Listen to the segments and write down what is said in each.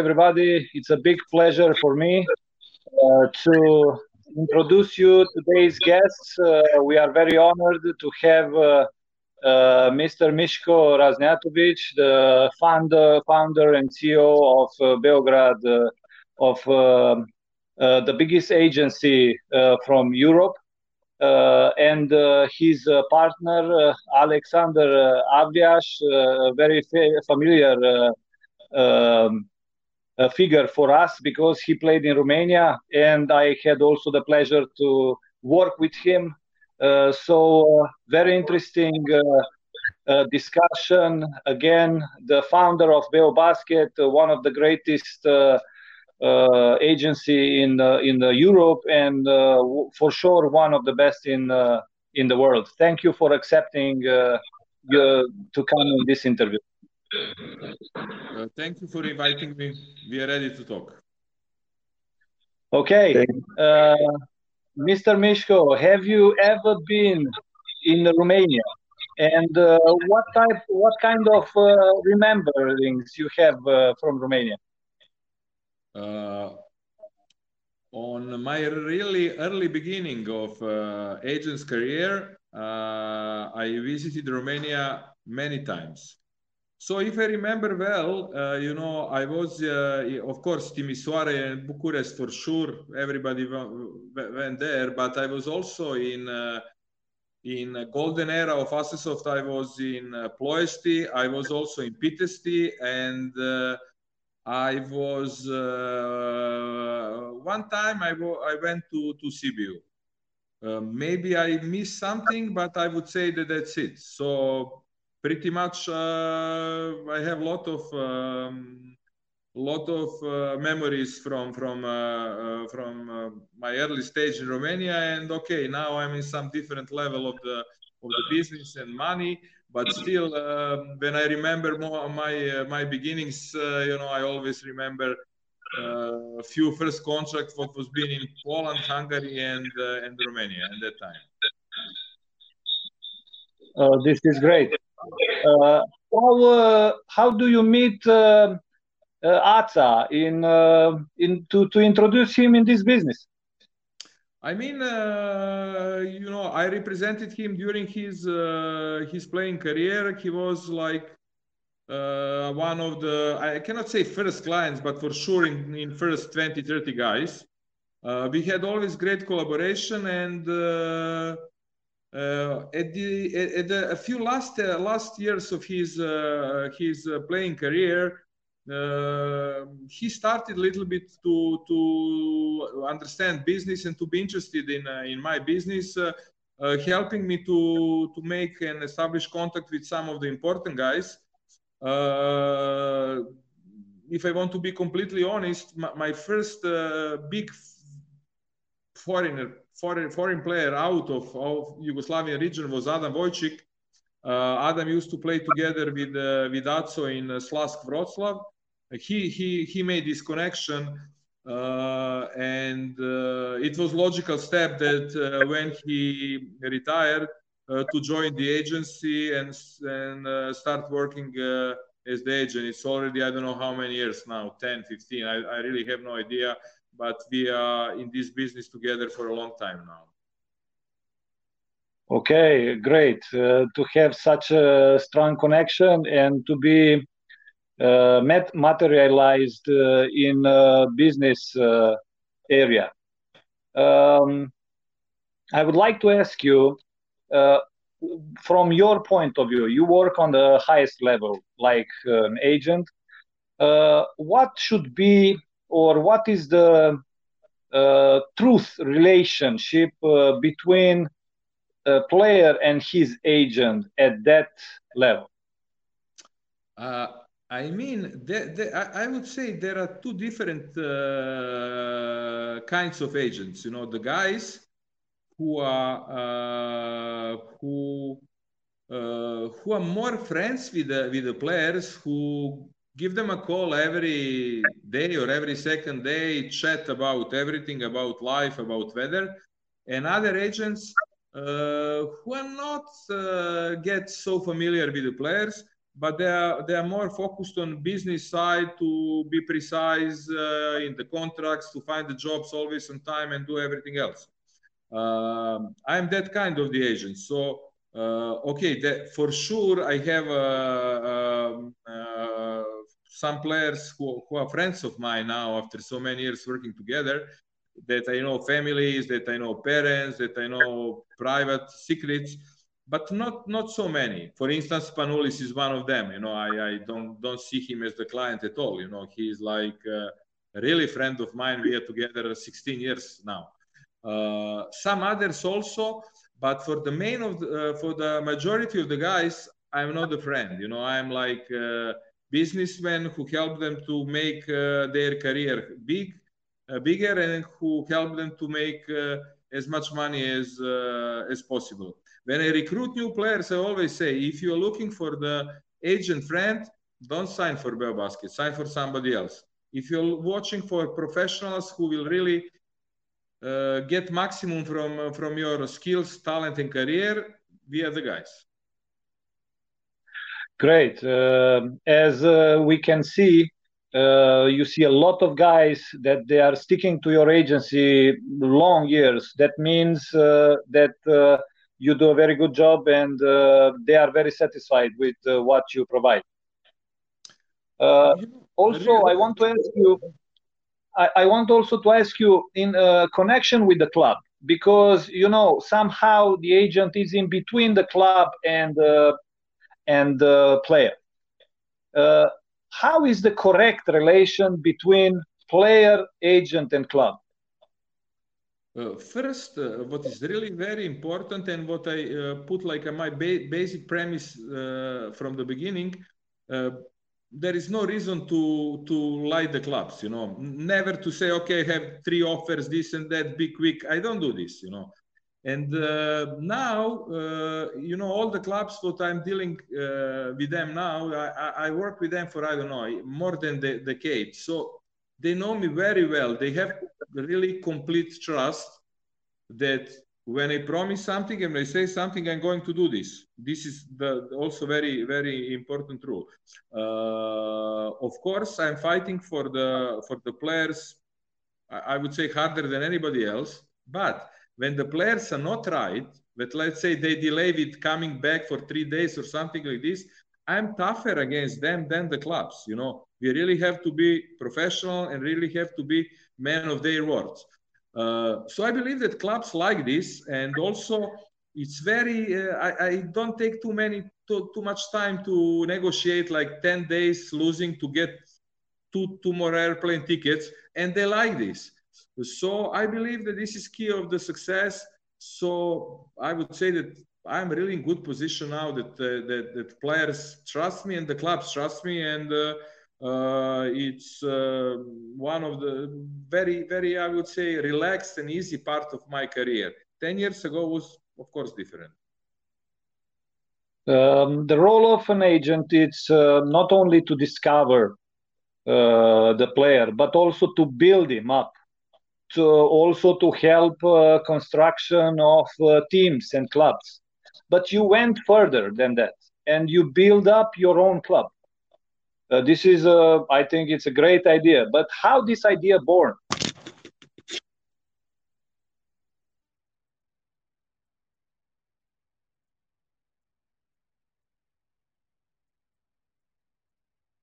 everybody. It's a big pleasure for me uh, to introduce you today's guests. Uh, we are very honored to have uh, uh, Mr. Mishko Raznatovic, the founder, founder and CEO of uh, Beograd, of the biggest agency from Europe. and his partner, Alexander uh, very fa- familiar um, a figure for us because he played in Romania, and I had also the pleasure to work with him. Uh, so, uh, very interesting uh, uh discussion. Again, the founder of Beo Basket, uh, one of the greatest uh, agency in in Europe, and for sure one of the best in in the world. Thank you for accepting to come in this interview. Uh, thank you for inviting me. We are ready to talk. Okay. Uh, Mr. Mishko, have you ever been in Romania? And uh, what type, what kind of uh, rememberings you have uh, from Romania? Uh, on my really early beginning of agent's career, I visited Romania many times. So if I remember well, uh, you know, I was, uh, of course, Timisoara and Bucharest for sure. Everybody went there, but I was also in uh, in golden era of Asesoft. I was in uh, Ploiesti. I was also in Pitești, and uh, I was uh, one time I, I went to to Sibiu. Uh, maybe I missed something, but I would say that that's it. So pretty much uh, I have a lot of um, lot of uh, memories from from uh, from my early stage in Romania and okay now I'm in some different level of the of the business and money but still um, when I remember more my my beginnings you know I always remember a few first contracts what was being in Poland, Hungary, and uh, and Romania at that time. Uh, this is great. Uh, how uh, how do you meet uh, Ața in in to to introduce him in this business? I mean, uh, you know, I represented him during his uh, his playing career. He was like uh, one of the I cannot say first clients, but for sure in, in first 20, 30 guys. we had always great collaboration and uh, at the at the, a few last uh, last years of his uh, his playing career, he started a little bit to to understand business and to be interested in in my business. Uh, helping me to to make and establish contact with some of the important guys. Uh, if I want to be completely honest, my, my first uh, big foreigner foreign foreign player out of, of Yugoslavian region was Adam Wójcik. Uh, Adam used to play together with uh, with Aco in uh, Slask Wroclaw. He he he made this connection, uh, and uh, it was logical step that uh, when he retired to join the agency and and start working as the agent. It's already I don't know how many years now, 10, 15. I, I really have no idea but we are in this business together for a long time now. Okay, great uh, to have such a strong connection and to be uh, materialized uh, in business uh, area. Um, I would like to ask you, uh, from your point of view, you work on the highest level, like an agent. Uh, what should be or what is the uh, truth relationship uh, between a player and his agent at that level? Uh, I mean, I, would say there are two different uh, kinds of agents. You know, the guys who are uh, who uh, who are more friends with the with the players who give them a call every day or every second day, chat about everything, about life, about weather. And other agents uh, who are not uh, get so familiar with the players, but they are they are more focused on business side to be precise uh, in the contracts, to find the jobs always on time and do everything else. Um, I'm that kind of the agent. So uh, okay, that, for sure I have uh, um, uh, some players who, who are friends of mine now after so many years working together that I know families, that I know parents, that I know private secrets, but not not so many. For instance, Spanoulis is one of them. You know, I, I don't don't see him as the client at all. You know, he's like uh, a really friend of mine. We are together 16 years now. Uh, some others also, but for the main of the, uh, for the majority of the guys, I'm not a friend. You know, I'm like a businessman who help them to make uh, their career big, uh, bigger, and who help them to make uh, as much money as as possible. When I recruit new players, I always say, if you're looking for the agent friend, don't sign for Beo Basket, sign for somebody else. If you're watching for professionals who will really uh, get maximum from from your skills, talent, and career, we are the guys. Great. Uh, as uh, we can see, uh, you see a lot of guys that they are sticking to your agency long years. That means uh, that you do a very good job and they are very satisfied with what you provide. also, I want to ask you I, want also to ask you in connection with the club because you know somehow the agent is in between the club and and player. Uh, how is the correct relation between player, agent, and club? Uh, first, uh, what is really very important and what I uh, put like my ba basic premise uh, from the beginning, there is no reason to to lie the clubs. You know, never to say, okay, I have three offers, this and that, be quick. I don't do this. You know, and uh, now, uh, you know, all the clubs that I'm dealing uh, with them now, I, I, work with them for, I don't know, more than the decade. So they know me very well. They have really complete trust that when I promise something and I say something, I'm going to do this. This is the, also very, very important rule. Uh, of course, I'm fighting for the, for the players, I, I would say harder than anybody else, but when the players are not right, but let's say they delay it coming back for three days or something like this, I'm tougher against them than the clubs. You know, we really have to be professional and really have to be men of their words. Uh, so I believe that clubs like this, and also it's very. Uh, I, I, don't take too many too, too much time to negotiate like ten days losing to get two two more airplane tickets, and they like this. So I believe that this is key of the success. So I would say that I'm really in good position now that uh, that, that, players trust me and the clubs trust me and uh, uh, it's uh, one of the very very I would say relaxed and easy part of my career. Ten years ago was of course different. Um, the role of an agent is uh, not only to discover uh, the player but also to build him up to also to help uh, construction of uh, teams and clubs. But you went further than that and you build up your own club. Uh, this is a, i think it's a great idea. But how this idea born?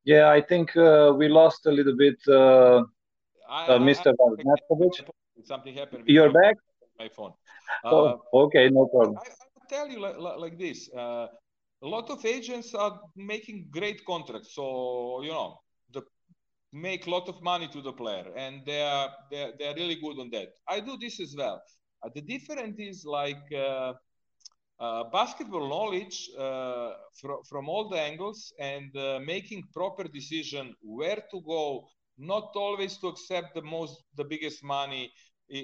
Yeah i think uh, we lost a little bit uh, uh, Mr. Raznatovic. Something happened. You're back? My phone. Oh, uh, okay, no problem. I, I tell you like, like this. Uh, a lot of agents are making great contracts. So, you know, the make a lot of money to the player and they are, they're, they're really good on that. I do this as well. Uh, the difference is like uh, uh, basketball knowledge uh, fr- from all the angles and uh, making proper decision where to go not always to accept the most the biggest money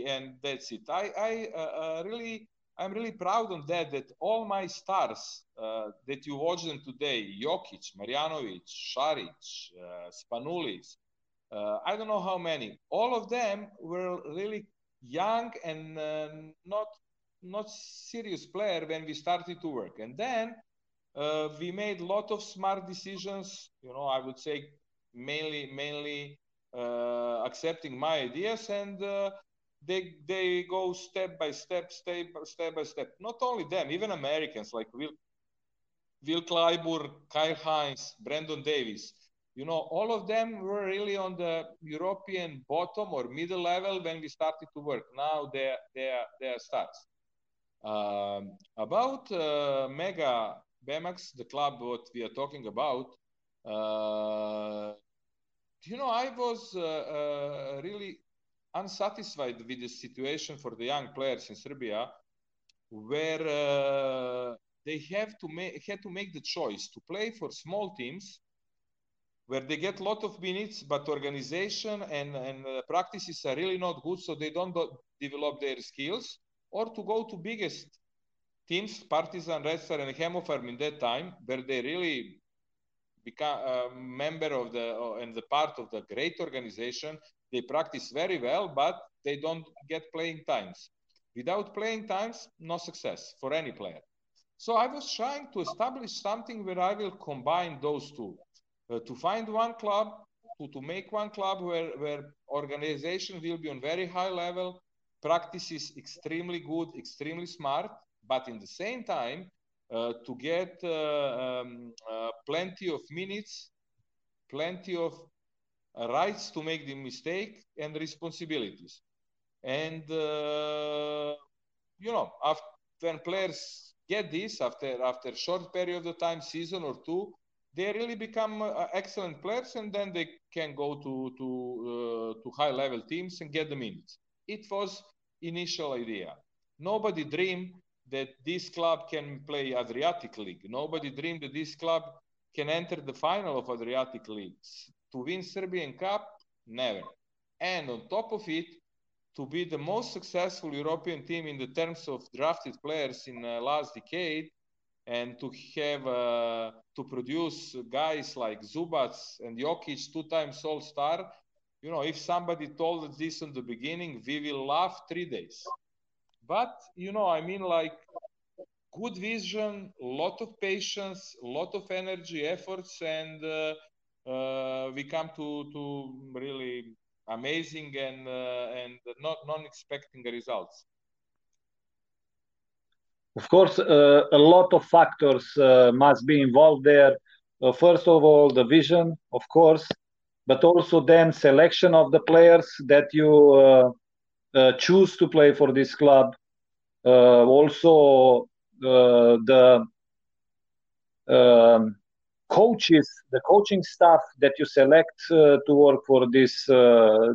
and that's it i i uh, uh, really i'm really proud on that that all my stars uh, that you watch them today jokic marjanovic Šarić, uh, spanoulis uh, i don't know how many all of them were really young and uh, not not serious player when we started to work and then we made a lot of smart decisions. You know, I would say mainly mainly accepting my ideas and uh, they they go step by step, step step by step. Not only them, even Americans like Will Will Clyburn, Kyle Hines, Brandon Davies. You know, all of them were really on the European bottom or middle level when we started to work. Now they they are, they are stars. Um, about uh, Mega Bemax, the club what we are talking about, uh, you know, I was uh, uh, really unsatisfied with the situation for the young players in Serbia, where uh, they have to make had to make the choice to play for small teams where they get a lot of minutes, but organization and, and uh, practices are really not good, so they don't do develop their skills, or to go to biggest teams, Partizan, Red Star, and Hemofarm in that time, where they really become a member of the uh, and the part of the great organization. They practice very well, but they don't get playing times. Without playing times, no success for any player. So I was trying to establish something where I will combine those two. Uh, to find one club, to, to make one club where, where organization will be on very high level, practice is extremely good, extremely smart, but in the same time, uh, to get uh, um, plenty of minutes, plenty of rights to make the mistake and responsibilities. And, uh, you know, after, when players get this after after short period of time, season or two, they really become uh, excellent players, and then they can go to to uh, to high level teams and get the minutes. It was initial idea. Nobody dreamed that this club can play Adriatic League. Nobody dreamed that this club can enter the final of Adriatic Leagues. To win Serbian Cup, never. And on top of it, to be the most successful European team in the terms of drafted players in the last decade, and to have uh, to produce guys like Zubac and Jokic, two times All Star. You know, if somebody told us this in the beginning, we will laugh three days. But you know, I mean, like good vision, lot of patience, lot of energy, efforts, and uh, uh, we come to to really amazing and uh, and not non-expecting results. Of course, uh, a lot of factors uh, must be involved there. Uh, first of all, the vision, of course, but also then selection of the players that you choose to play for this club. Also, the um, coaches, the coaching staff that you select to work for this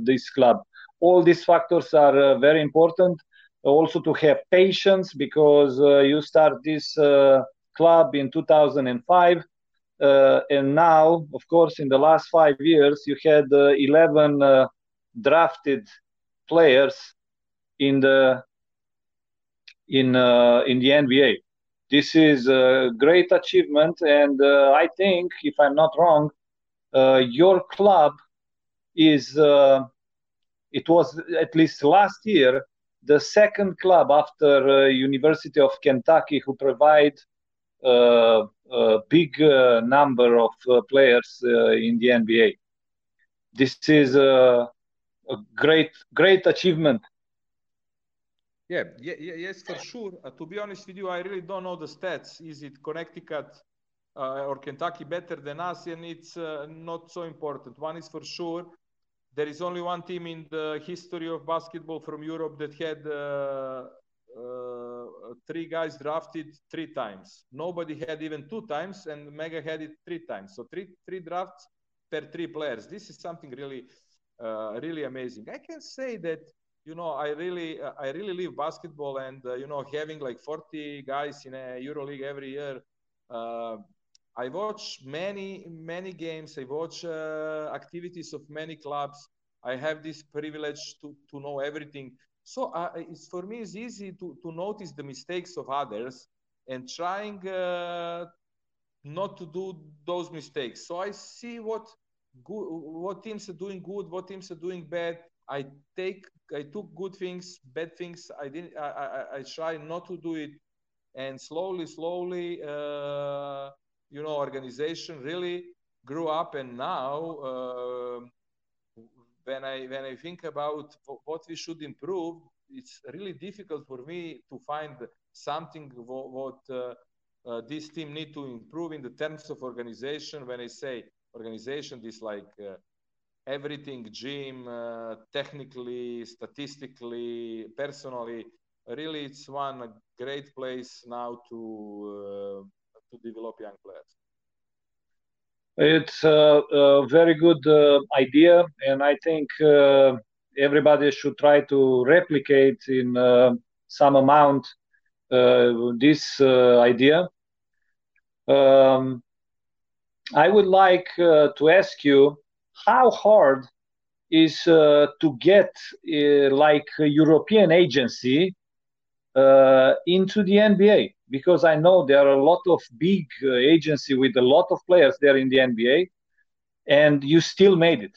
this club. All these factors are very important also to have patience because uh, you start this uh, club in 2005 uh, and now of course in the last five years you had 11 drafted players in the in uh, in the NBA. This is a great achievement, and uh, I think, if I'm not wrong, uh, your club is. it was at least last year the second club after uh, University of Kentucky who provide uh, a big uh, number of players in the NBA. This is a, a great great achievement yeah, yeah, yes, for sure. Uh, to be honest with you, I really don't know the stats. Is it Connecticut uh, or Kentucky better than us? And it's uh, not so important. One is for sure there is only one team in the history of basketball from Europe that had uh, uh, three guys drafted three times. Nobody had even two times, and Mega had it three times. So three three drafts per three players. This is something really uh, really amazing. I can say that you know I really uh, I really live basketball, and uh, you know having like 40 guys in a EuroLeague every year. Uh, I watch many, many games. I watch activities of many clubs. I have this privilege to, to know everything. So it's for me, it's easy to, to notice the mistakes of others and trying not to do those mistakes. So I see what good, what teams are doing good, what teams are doing bad. I take, I took good things, bad things. I didn't. I, I, I try not to do it and slowly, slowly, uh, you know, organization really grew up. And now, uh, when I when I think about what we should improve, it's really difficult for me to find something what, uh, uh, this team need to improve in the terms of organization. When I say organization, this like uh, everything, gym, uh, technically, statistically, personally. Really, it's one great place now to uh, to develop young players. It's a, a very good uh, idea, and I think everybody should try to replicate in some amount uh, this uh, idea. Um, I would like uh, to ask you how hard is to get like a European agency into the NBA because I know there are a lot of big uh, agency with a lot of players there in the NBA, and you still made it.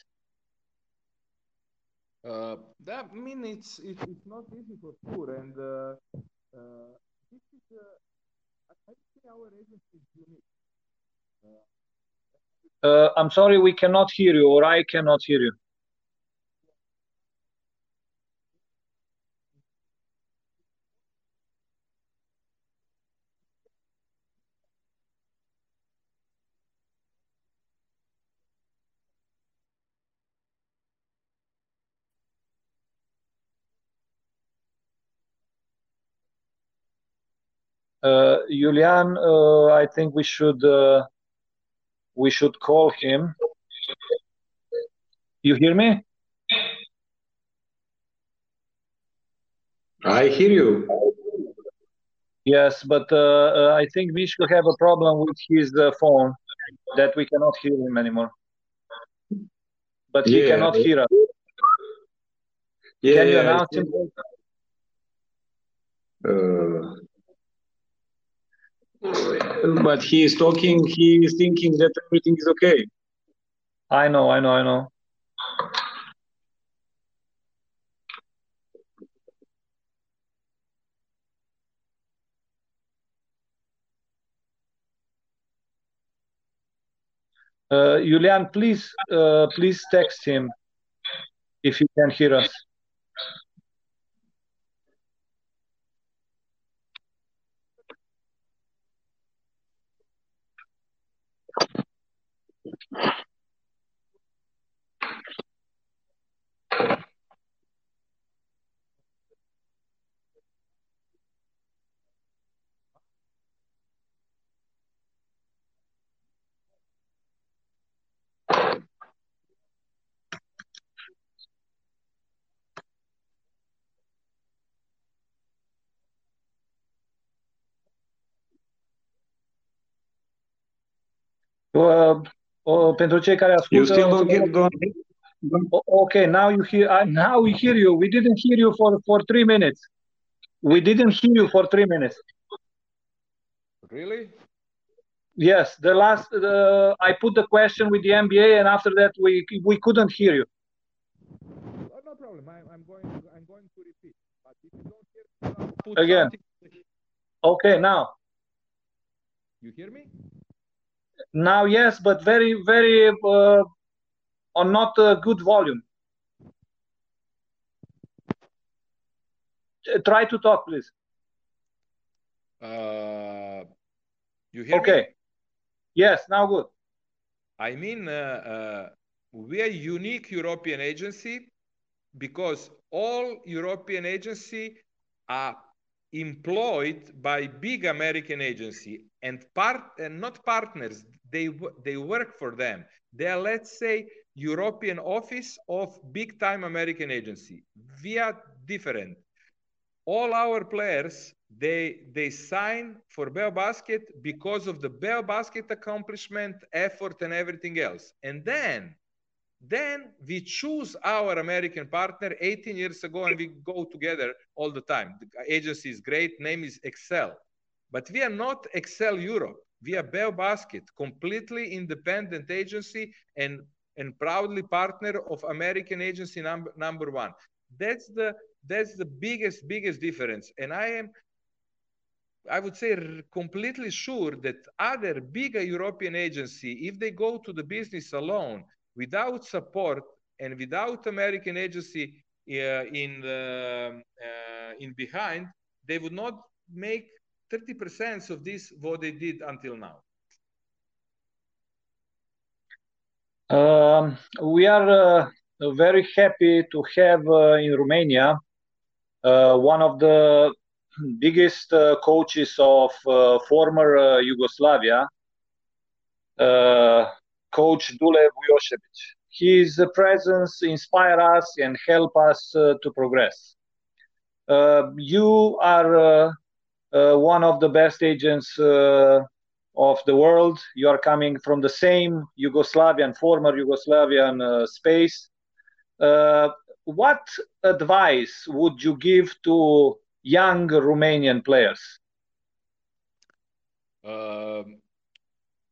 Uh, that I mean it's it, it's not easy for sure, and uh, uh, this is, uh, I think our agency is unique. Uh, I'm sorry, we cannot hear you, or I cannot hear you. uh, Julian, uh, I think we should uh, we should call him. You hear me? I hear you. Yes, but uh, uh, I think Mishko have a problem with his uh, phone that we cannot hear him anymore. But he yeah. cannot hear us. Yeah, Can you announce him? Uh, but he is talking, he is thinking that everything is okay. I know, I know, I know. Uh, Julian, please, uh, please text him if he can hear us. Pentru cei care ascultă... You still don't get, don't, Okay, now you hear. Uh, now we hear you. We didn't hear you for for three minutes. We didn't hear you for three minutes. Really? Yes. The last, the, I put the question with the NBA, and after that, we we couldn't hear you. Oh, no problem. I, am going. I'm going to repeat. But if you don't hear, put again. Something. Okay. Now. You hear me? Now, yes, but very, very uh, on not a good volume. Try to talk, please. Uh, you hear okay. Me? Yes, now good. I mean, uh, uh, we are unique European agency because all European agency are employed by big American agency and part and not partners. They they work for them. They are let's say European office of big time American agency. We are different. All our players they they sign for Beo Basket because of the Beo Basket accomplishment, effort, and everything else. And then then we choose our American partner 18 years ago and we go together all the time. The agency is great, name is Excel. But we are not Excel Europe. Are Beo Basket, completely independent agency and, and proudly partner of American agency number, number one. That's the that's the biggest, biggest difference. And I am I would say completely sure that other bigger European agency, if they go to the business alone without support and without American agency uh, in the, uh, in behind, they would not make 30% of this what they did until now. Um, we are uh, very happy to have uh, in Romania uh, one of the biggest uh, coaches of uh, former uh, Yugoslavia, Coach Dule Vujošević. His presence inspire us and help us to progress. you are one of the best agents of the world. You are coming from the same Yugoslavian, former Yugoslavian uh, space. Uh, what advice would you give to young Romanian players? Uh,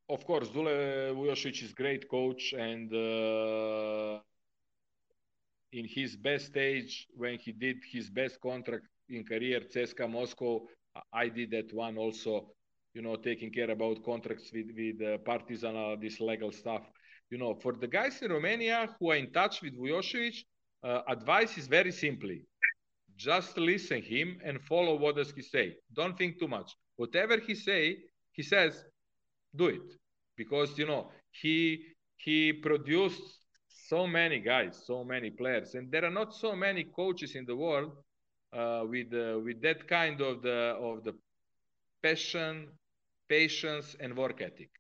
of course, Dule Vujošević is great coach, and uh, in his best stage, when he did his best contract in career, CSKA Moscow, I did that one also you know, taking care about contracts with with uh, Partizan, uh, this legal stuff. You know, for the guys in Romania who are in touch with Vujošević, uh, advice is very simply, just listen him and follow what does he say. Don't think too much. Whatever he say, he says, do it, because you know he he produced so many guys, so many players, and there are not so many coaches in the world with uh, with that kind of the of the passion patience, and work ethic.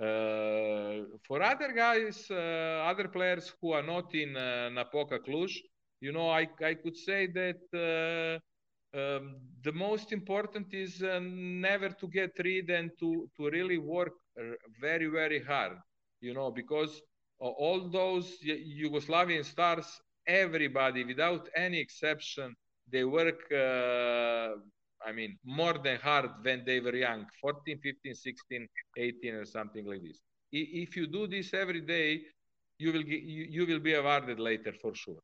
Uh, for other guys, uh, other players who are not in uh, Napoca Cluj, you know, I, I could say that uh, um, the most important is uh, never to get rid and to, to really work uh, very, very hard, you know, because all those Yugoslavian stars, everybody, without any exception, they work I mean, more than hard when they were young, 14, 15, 16, 18, or something like this. If you do this every day, you will, get, you, you will be awarded later for sure.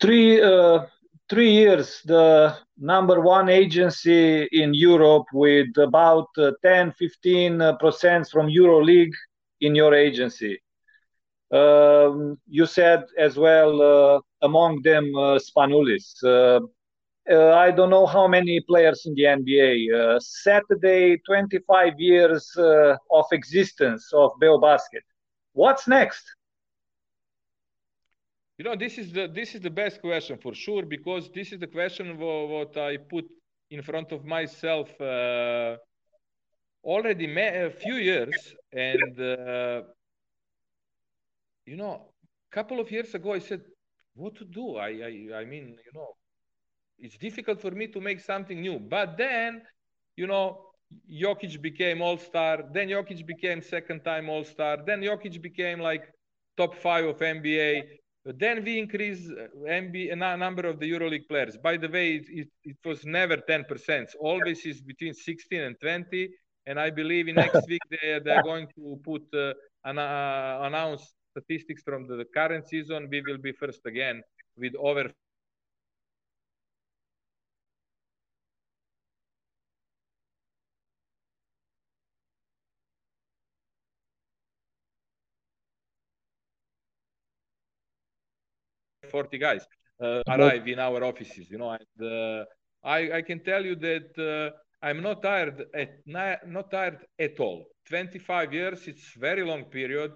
Three, uh, three years, the number one agency in Europe with about uh, 10, 15 uh, percent from EuroLeague in your agency. Um, you said as well, uh, among them, uh, Spanoulis. Uh, I don't know how many players in the NBA. Saturday, 25 years of existence of Beo Basket. What's next? You know, this is the this is the best question for sure because this is the question what I put in front of myself uh, already a few years, and you know, a couple of years ago I said, "What to do?" I I, I mean, you know, it's difficult for me to make something new. But then, you know, Jokic became all star. Then Jokic became second time all star. Then Jokic became like top five of NBA. But then we increased uh, NBA number of the EuroLeague players. By the way, it, it, it was never 10%. Always is between 16 and 20. And I believe in next week they, they're going to put uh, an, uh, announce statistics from the current season. We will be first again with over 40 guys uh, arrive in our offices, you know, and uh, I, I can tell you that uh, I'm not tired at not tired at all. 25 years, it's very long period.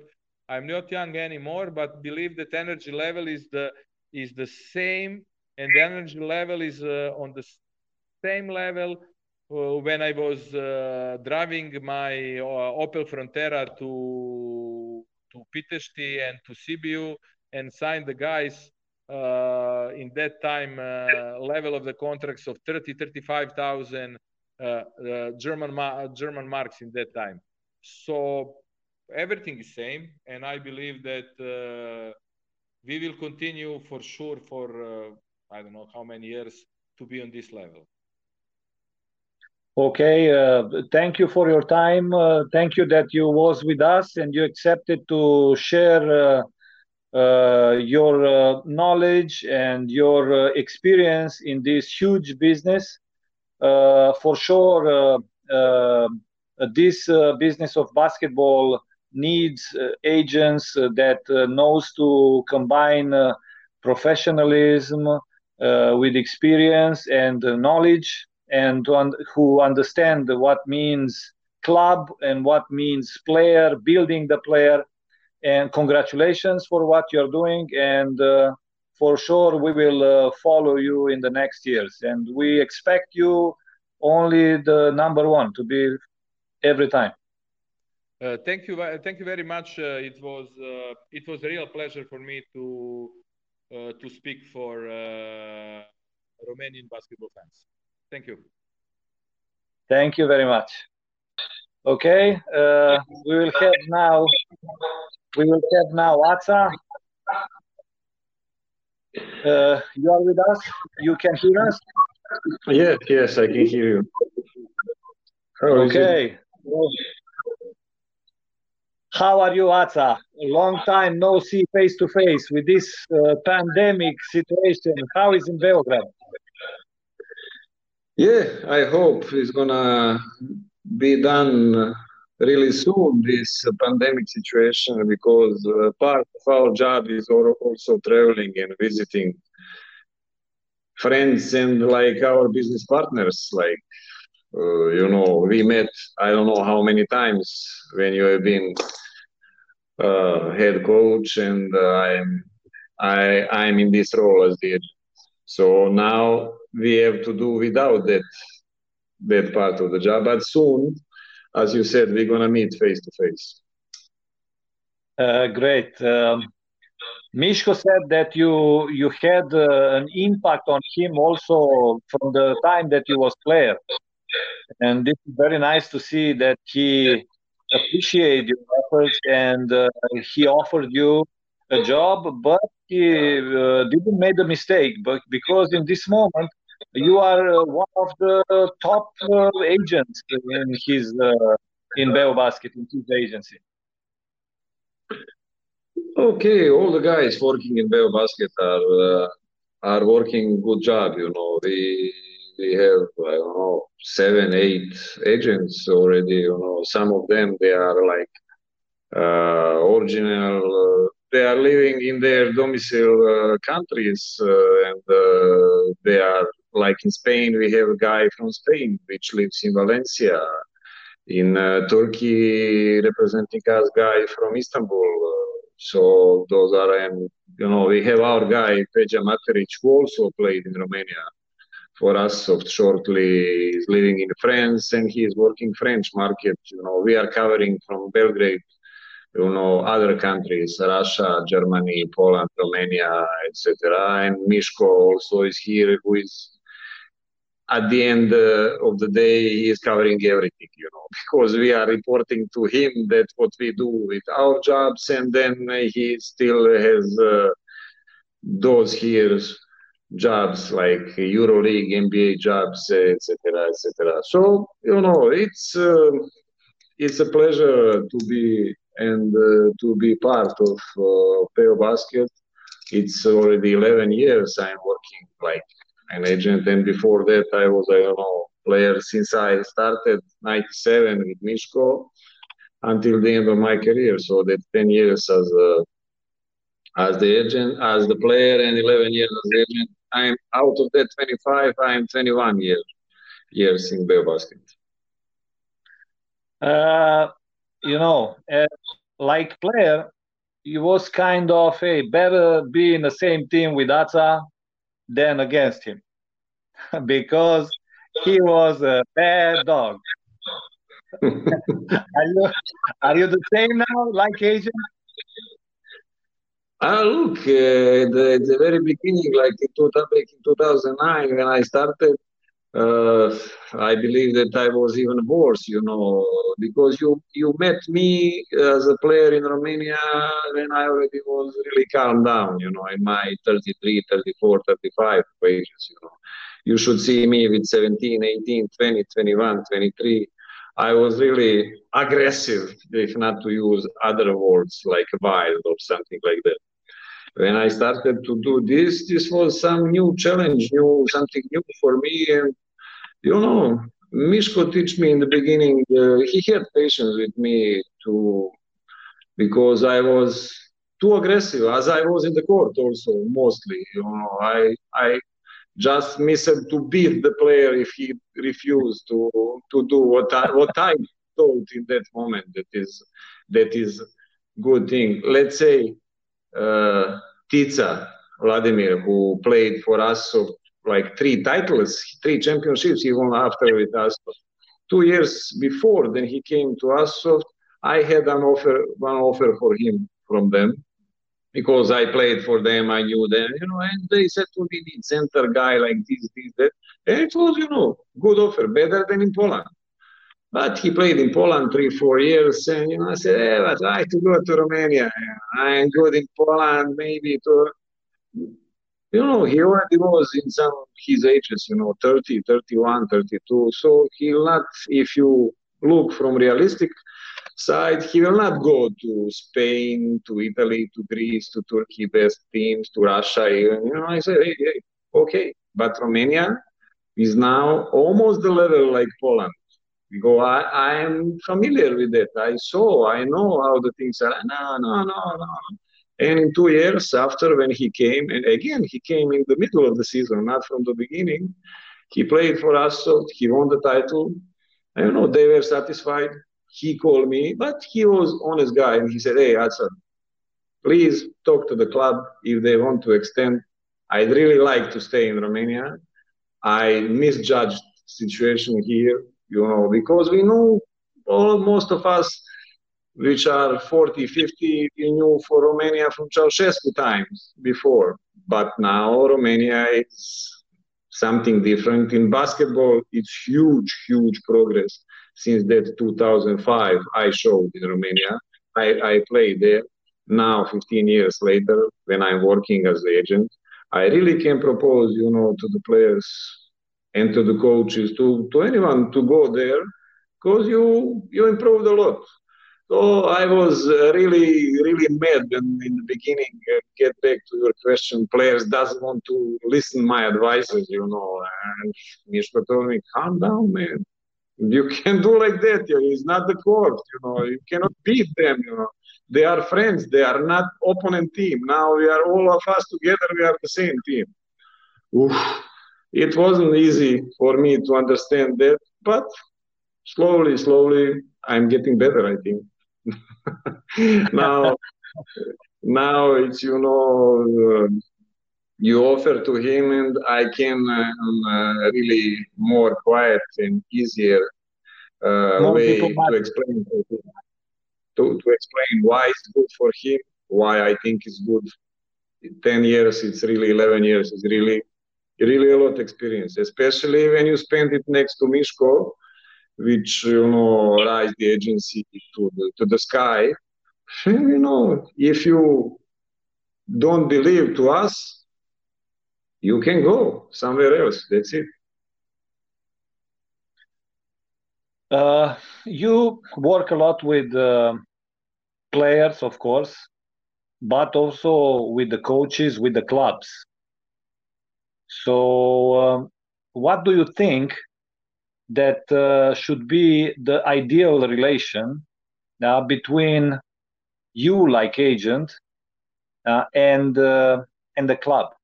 I'm not young anymore, but believe that energy level is the is the same, and the energy level is uh, on the same level uh, when I was uh, driving my Opel Frontera to to Pitești and to Sibiu and signed the guys uh, in that time uh, level of the contracts of 30 35,000 uh, German ma- German marks in that time. So everything is same and I believe that we will continue for sure for I don't know how many years to be on this level Okay, uh, thank you for your time. Uh, thank you that you was with us and you accepted to share uh, uh, your uh, knowledge and your uh, experience in this huge business. for sure, this business of basketball needs uh, agents uh, that uh, knows to combine professionalism with experience and knowledge and un- who understand what means club and what means player, building the player. And congratulations for what you're doing. And uh, for sure, we will uh, follow you in the next years. And we expect you only the number one to be every time. Uh, thank you, thank you very much. Uh, it was uh, it was a real pleasure for me to uh, to speak for Romanian basketball fans. Thank you. Thank you very much. Okay, uh, we will have now. We will have now Ața. Uh, you are with us. You can hear us. Yes, yes, I can hear you. How okay. How are you, Ața? Long time no see face to face with this uh, pandemic situation. How is in Belgrade? Yeah, I hope it's gonna be done really soon. This pandemic situation, because uh, part of our job is also traveling and visiting friends and like our business partners. Like uh, you know, we met I don't know how many times when you have been uh, head coach, and uh, I'm I I'm in this role as the agent. So now we have to do without that that part of the job. But soon, as you said, we're gonna meet face to face. Great. Um, Mishko said that you you had uh, an impact on him also from the time that he was player, and it's very nice to see that he appreciated your efforts and uh, he offered you a job, but he uh, didn't make a mistake. But because in this moment you are uh, one of the top uh, agents in his uh, in Beo Basket in his agency. Okay, all the guys working in Beo Basket are are working good job. You know, we we have I don't know seven, eight agents already. You know, some of them they are like uh, original. Uh, they are living in their domicile uh, countries, and they are like in Spain, we have a guy from Spain which lives in Valencia. In uh, Turkey, representing us, guy from Istanbul. Uh, so those are, and you know, we have our guy Peja Materic who also played in Romania for us. Of shortly, is living in France and he is working French market. You know, we are covering from Belgrade you know, other countries, Russia, Germany, Poland, Romania, etc. And Mishko also is here, who is at the end uh, of the day, he is covering everything, you know, because we are reporting to him that what we do with our jobs, and then he still has uh, those here jobs like EuroLeague, NBA jobs, etc., etc. So you know, it's uh, it's a pleasure to be and uh, to be part of uh, Basket. It's already 11 years I'm working like an agent. And before that, I was, I don't know, player since I started 97 with Mishko until the end of my career. So that 10 years as a, as the agent, as the player, and 11 years as agent. I'm out of that 25. I'm 21 years years in Beo Basket. Uh, you know, uh, like player, he was kind of a better be in the same team with Ața than against him because he was a bad dog. are, you, are you the same now, like agent? Ah, look, uh, the, the very beginning, like in, back in 2009, when I started, uh, I believe that I was even worse, you know, because you you met me as a player in Romania when I already was really calmed down, you know, in my 33, 34, 35 ages, you know. You should see me with 17, 18, 20, 21, 23. I was really aggressive, if not to use other words like wild or something like that when I started to do this, this was some new challenge, new something new for me, and you know, Mishko teach me in the beginning. Uh, he had patience with me to because I was too aggressive, as I was in the court also mostly. You know, I I just missed to beat the player if he refused to to do what I what I thought in that moment. That is that is good thing. Let's say uh, Tica Vladimir, who played for us so like three titles, three championships, even after with us. Two years before, then he came to us. I had an offer, one offer for him from them because I played for them, I knew them, you know, and they said to me, need center guy like this, this, that. And it was, you know, good offer, better than in Poland. But he played in Poland three, four years, and you know, I said, hey, I have to go to Romania. I'm good in Poland, maybe to you know, he already was in some his ages, you know, 30, 31, 32. So he'll not, if you look from realistic side, he will not go to Spain, to Italy, to Greece, to Turkey, best teams, to Russia. Even. You know, I said, hey, hey, okay, but Romania is now almost the level like Poland. Because I, I am familiar with that. I saw, I know how the things are. No, no, no, no. And in two years after, when he came, and again, he came in the middle of the season, not from the beginning. He played for us, so he won the title. I don't know, they were satisfied. He called me, but he was honest guy, and he said, "Hey, Aca, please talk to the club if they want to extend. I'd really like to stay in Romania. I misjudged situation here, you know, because we know all most of us which are 40, 50, we knew for Romania from Ceausescu times before. But now Romania is something different. In basketball, it's huge, huge progress since that 2005 I showed in Romania. I, I played there. Now, 15 years later, when I'm working as agent, I really can propose, you know, to the players and to the coaches, to, to anyone to go there because you you improved a lot so I was uh, really, really mad in, in the beginning. Uh, get back to your question, players doesn't want to listen my advices, you know. And Mishko told me, calm down, man. You can do like that. It's not the court, you know. You cannot beat them, you know. They are friends. They are not opponent team. Now we are all of us together. We are the same team. Oof. It wasn't easy for me to understand that, but slowly, slowly, I'm getting better. I think. now, now it's you know uh, you offer to him, and I can uh, uh, really more quiet and easier uh, way to explain to, to explain why it's good for him, why I think it's good. Ten years, it's really eleven years. It's really really a lot of experience, especially when you spend it next to Mishko which you know rise the agency to the to the sky. you know, if you don't believe to us, you can go somewhere else. That's it. Uh, you work a lot with uh, players, of course, but also with the coaches, with the clubs. So, um, what do you think that uh, should be the ideal relation uh, between you like agent uh, and uh, and the club?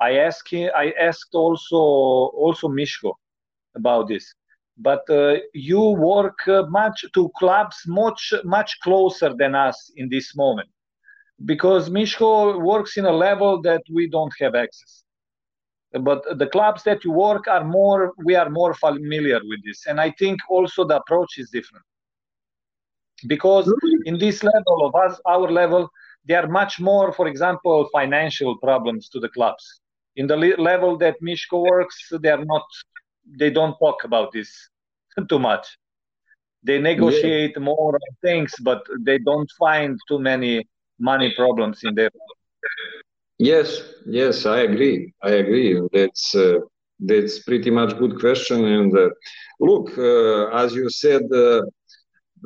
I asked i asked also also mishko about this. But uh, you work uh, much to clubs much much closer than us in this moment. Because mishko works in a level that we don't have access but the clubs that you work are more we are more familiar with this. And i think also the approach is different. Because in this level of us our level there are much more for example financial problems to the clubs. In the level that mishko works they are not they don't talk about this too much. They negotiate yeah. more things but they don't find too many money problems in there Yes, yes, I agree. I agree. That's uh, that's pretty much good question. And uh, look, uh, as you said, uh,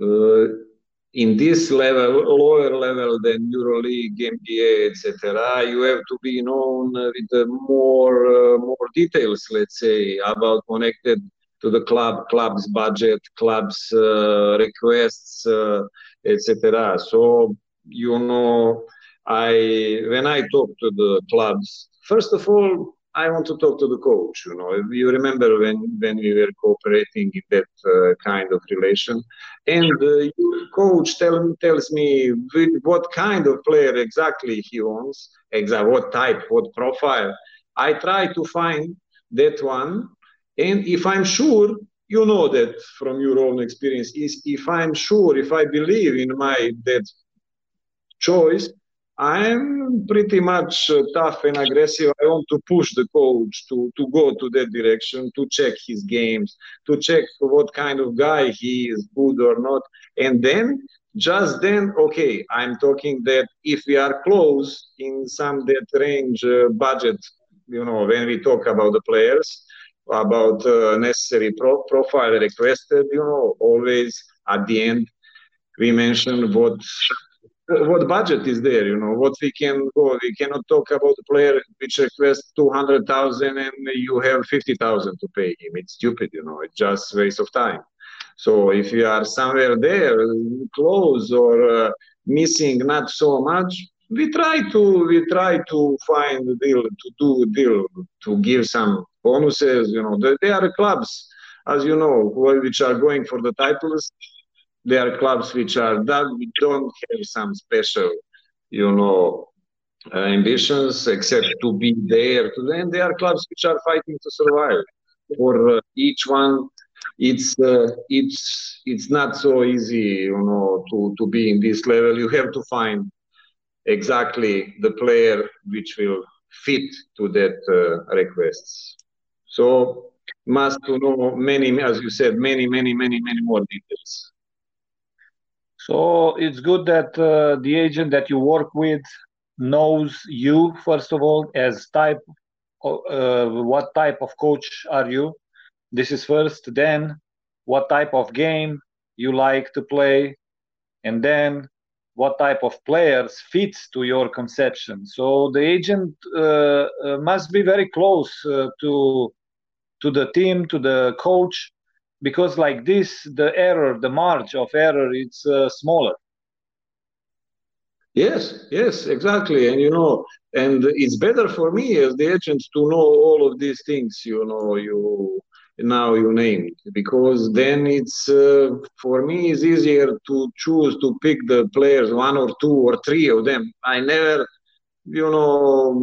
uh, in this level, lower level than EuroLeague, NBA, etc., you have to be known with more uh, more details, let's say, about connected to the club, club's budget, club's requests, etc. So you know, I when I talk to the clubs, first of all, I want to talk to the coach. You know, you remember when when we were cooperating in that uh, kind of relation, and the coach tell, tells me what kind of player exactly he wants, exactly what type, what profile. I try to find that one, and if I'm sure, you know that from your own experience, is if I'm sure, if I believe in my that choice, I'm pretty much uh, tough and aggressive. I want to push the coach to, to go to that direction, to check his games, to check what kind of guy he is, good or not. And then, just then, okay, I'm talking that if we are close in some that range uh, budget, you know, when we talk about the players, about uh, necessary pro- profile requested, you know, always at the end, we mention what what budget is there you know? What we can go we cannot talk about a player which requests 200000 and you have 50000 to pay him. It's stupid you know? It's just waste of time. So if you are somewhere there close or uh, missing not so much we try to we try to find a deal to do a deal to give some bonuses you know? There are clubs as you know which are going for the titles there are clubs which are that we don't have some special, you know, uh, ambitions except to be there. And there are clubs which are fighting to survive. For uh, each one, it's uh, it's it's not so easy, you know, to to be in this level. You have to find exactly the player which will fit to that uh, requests. So must to know many, as you said, many, many, many, many more details. So it's good that uh, the agent that you work with knows you first of all as type, uh, what type of coach are you? This is first. Then what type of game you like to play, and then what type of players fits to your conception. So the agent uh, uh must be very close uh, to to the team, to the coach, because like this the error the margin of error it's uh, smaller. Yes yes exactly and you know and it's better for me as the agent to know all of these things you know you now you name it because then it's uh, for me it's easier to choose to pick the players one or two or three of them. I never you know,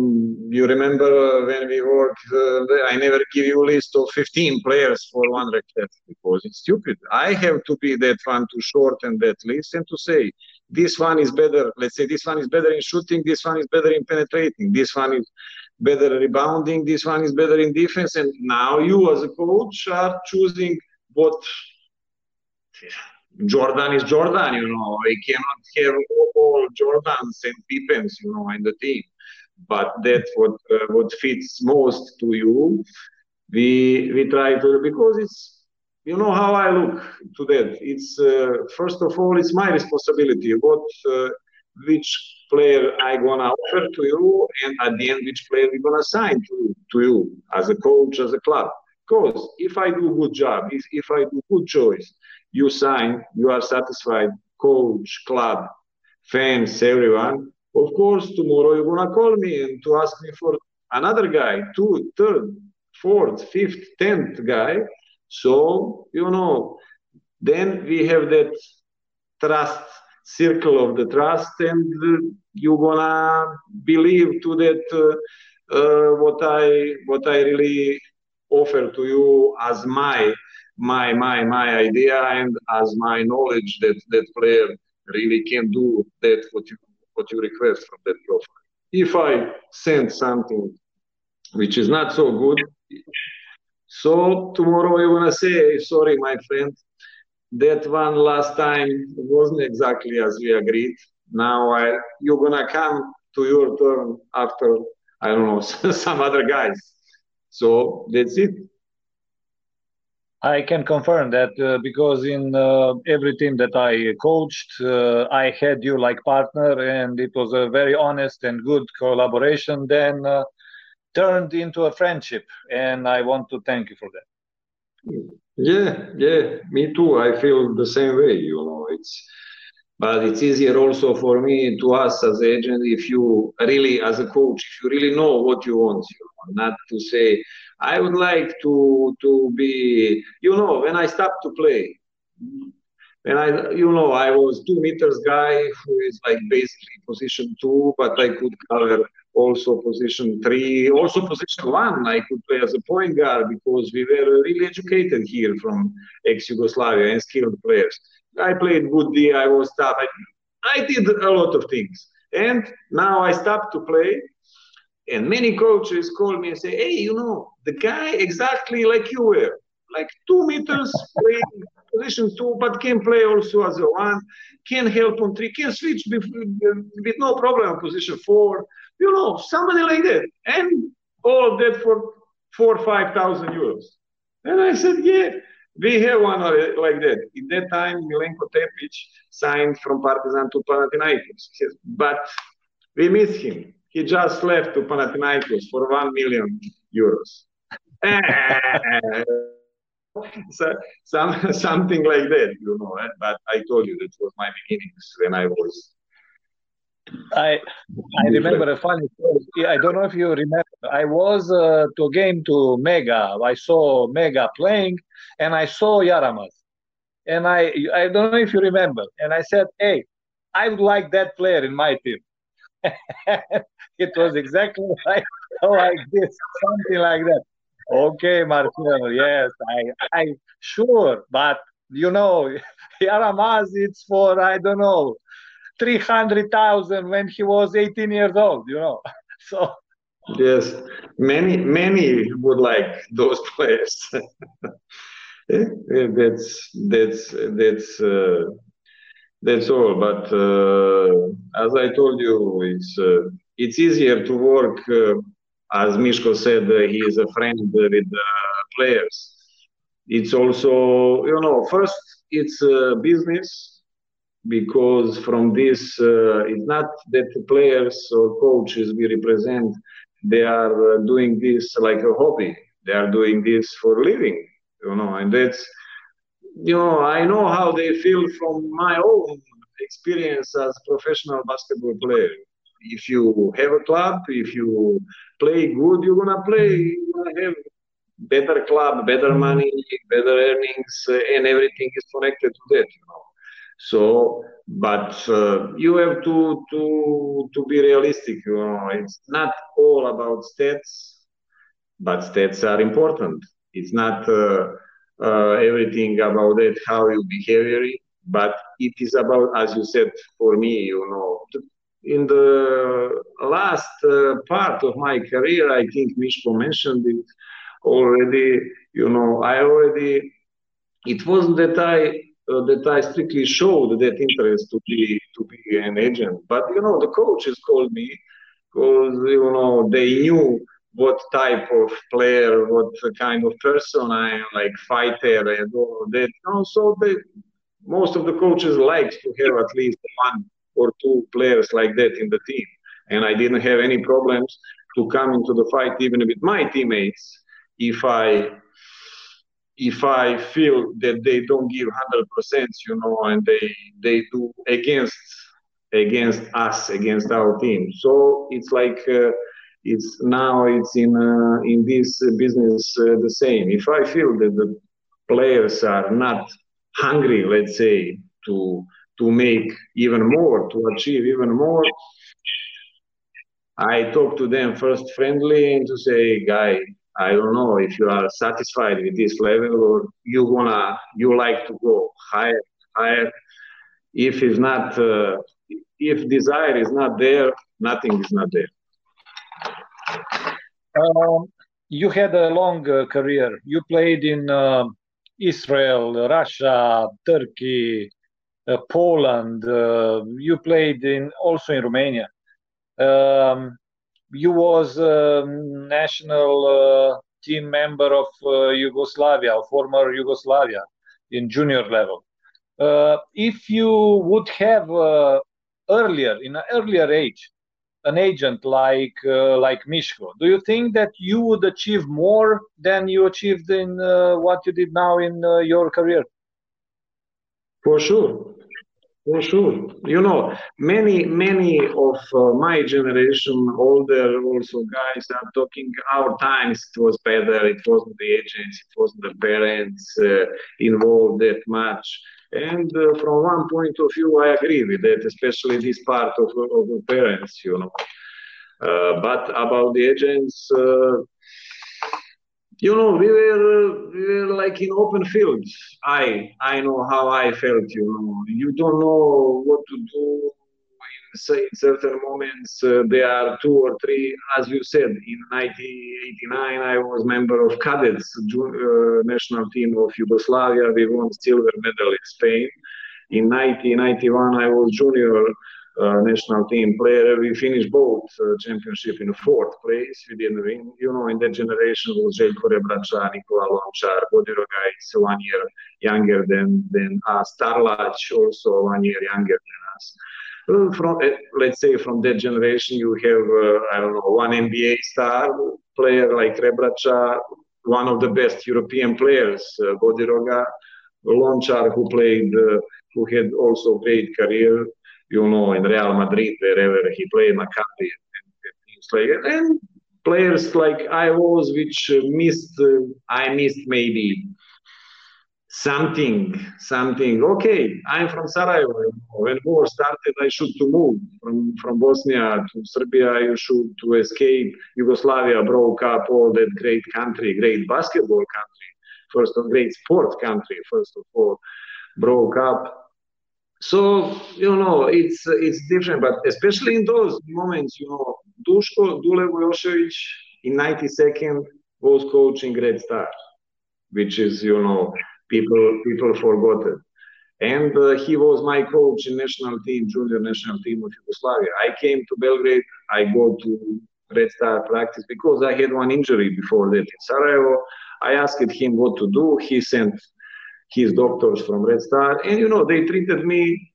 you remember when we work, uh, I never give you a list of 15 players for one request because it's stupid. I have to be that one to shorten that list and to say, this one is better, let's say this one is better in shooting, this one is better in penetrating, this one is better rebounding, this one is better in defense. And now you as a coach are choosing what Jordan is Jordan, you know. He cannot have all Jordans and Pippens, you know, in the team. But that's what uh, what fits most to you. We we try to because it's you know how I look to that. It's uh, first of all it's my responsibility. What uh, which player I gonna offer to you, and at the end which player we gonna sign to to you as a coach, as a club. Because if I do a good job, if, if I do good choice, you sign, you are satisfied, coach, club, fans, everyone. Of course, tomorrow you're gonna call me and to ask me for another guy, two, third, fourth, fifth, tenth guy. So you know, then we have that trust circle of the trust, and you're gonna believe to that uh, uh, what I what I really offer to you as my my my my idea and as my knowledge that that player really can do that what you what you request from that profile. If I send something which is not so good, so tomorrow you're gonna say, sorry, my friend, that one last time wasn't exactly as we agreed. Now I you're gonna come to your turn after I don't know some other guys. So that's it. I can confirm that uh, because in uh, every team that I coached, uh, I had you like partner, and it was a very honest and good collaboration. Then uh, turned into a friendship, and I want to thank you for that. Yeah, yeah, me too. I feel the same way. You know, it's but it's easier also for me to ask as agent if you really, as a coach, if you really know what you want. You know, not to say I would like to to be, you know, when I stopped to play, when I, you know, I was two meters guy who is like basically position two, but I could cover also position three, also position one. I could play as a point guard because we were really educated here from ex-Yugoslavia and skilled players. I played good D. I was tough. I, I did a lot of things. And now I stopped to play and many coaches call me and say, hey, you know, the guy exactly like you were, like two meters, playing position two, but can play also as a one, can help on three, can switch with, with no problem on position four, you know, somebody like that. And all of that for four, or five thousand euros. And I said, yeah, we have one like that. In that time, Milenko Tepic signed from Partizan to Panathinaikos. But we miss him he just left to Panathinaikos for one million euros. so, some, something like that, you know. Eh? But I told you that was my beginnings when I was. I I remember a funny story. I don't know if you remember. I was uh, to a game to Mega. I saw Mega playing, and I saw Jaramaz. And I I don't know if you remember. And I said, "Hey, I would like that player in my team." it was exactly like, like this, something like that. Okay, Marcelo, yes, I, I sure, but you know, Jaramaz, it's for I don't know, three hundred thousand when he was eighteen years old. You know, so. Yes, many many would like those players. that's that's that's uh, that's all. But uh, as I told you, it's uh, it's easier to work, uh, as Mishko said, uh, he is a friend with the players. It's also, you know, first it's business because from this, uh, it's not that the players or coaches we represent, they are doing this like a hobby. They are doing this for living, you know, and that's, you know, I know how they feel from my own experience as a professional basketball player if you have a club, if you play good, you're gonna play. You're gonna have better club, better money, better earnings, uh, and everything is connected to that. You know. So, but uh, you have to to to be realistic. You know, it's not all about stats, but stats are important. It's not uh, uh everything about it how you behave, but it is about, as you said, for me, you know, in the last uh, part of my career, I think Mishko mentioned it already. You know, I already. It wasn't that I uh, that I strictly showed that interest to be to be an agent, but you know, the coaches called me because you know they knew what type of player, what kind of person I am, like fighter and all that. You know, so they, most of the coaches like to have at least one or two players like that in the team. And I didn't have any problems to come into the fight even with my teammates if I if I feel that they don't give hundred percent, you know, and they they do against against us, against our team. So it's like uh, it's now it's in uh, in this business uh, the same. If I feel that the players are not hungry, let's say, to to make even more, to achieve even more. I talk to them first friendly and to say, guy, I don't know if you are satisfied with this level or you wanna you like to go higher, higher. If it's not, uh, if desire is not there, nothing is not there. Um, you had a long uh, career. You played in uh, Israel, Russia, Turkey, uh, Poland. Uh, you played in also in Romania. Um, you was um, national uh, team member of uh, Yugoslavia, former Yugoslavia, in junior level. Uh, if you would have earlier, in an earlier age, an agent like uh, like Mishko, do you think that you would achieve more than you achieved in uh, what you did now in uh, your career? For sure, for sure. You know, many many of uh, my generation, older also guys, are talking. Our times it was better. It wasn't the agents. It wasn't the parents uh, involved that much. And uh, from one point of view, I agree with that, especially this part of, of the parents, you know. Uh, but about the agents, uh, you know, we were we were like in open fields. I I know how I felt. You know, you don't know what to do in certain moments. Uh, there are two or three, as you said. In 1989, I was member of cadets uh, national team of Yugoslavia. We won silver medal in Spain. In 1991, I was junior national team player. We finished both uh, championship in fourth place. We didn't win. You know, in that generation was Željko Rebrača, Nikola Lončar, Bodiroga is one year younger than than us. Tarlać also one year younger than us. From uh, let's say from that generation, you have uh, I don't know one NBA star player like Rebrača, one of the best European players, uh, Bodiroga, Lončar, who played, uh, who had also great career you know, in Real Madrid, wherever he played, Maccabi, and, and things like that. And players like I was, which missed, uh, I missed maybe something, something. Okay, I'm from Sarajevo. When war started, I should to move from, from Bosnia to Serbia. You should to escape. Yugoslavia broke up all that great country, great basketball country, first of great sport country, first of all, broke up so you know it's it's different, but especially in those moments, you know, Duško Dule Vujošević in 92nd was coaching Red Star, which is you know people people forgot it. And uh, he was my coach in national team, junior national team of Yugoslavia. I came to Belgrade. I go to Red Star practice because I had one injury before that in Sarajevo. I asked him what to do. He sent his doctors from Red Star, and you know they treated me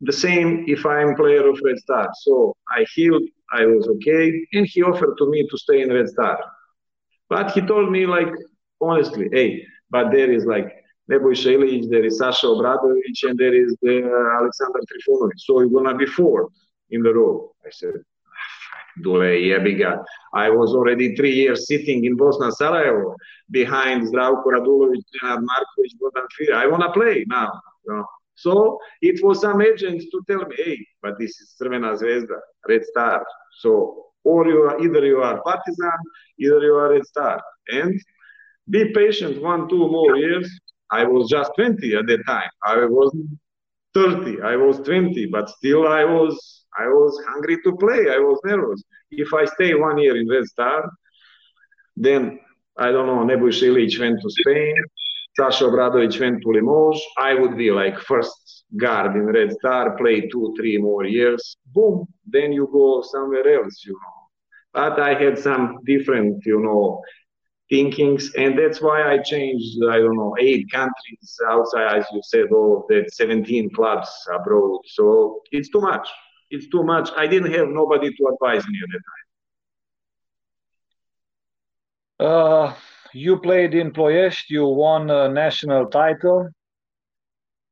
the same if I'm player of Red Star. So I healed, I was okay, and he offered to me to stay in Red Star. But he told me like honestly, hey, but there is like Nebojša Ilić, there is Sasha Obradović, and there is the uh, Alexander Trifunovic. So you're gonna be four in the row. I said, Dule jebiga. I was already three years sitting in Bosna Sarajevo behind Zdravko Radulović, Nenad Marković, Bodan Fir. I want to play now. You know? So it was some agent to tell me, hey, but this is Crvena Zvezda, Red Star. So or you are either you are Partizan, either you are Red Star. And be patient one, two more years. I was just 20 at that time. I wasn't 30. I was 20, but still I was I was hungry to play. I was nervous. If I stay one year in Red Star, then I don't know, Nebojša Ilić went to Spain, Sasha Obradović went to Limoges. I would be like first guard in Red Star, play two, three more years. Boom, then you go somewhere else, you know. But I had some different, you know, thinkings, and that's why I changed. I don't know, eight countries outside, as you said, all that 17 clubs abroad. So it's too much it's too much. I didn't have nobody to advise me at that time. Uh, you played in Ploiești, you won a national title,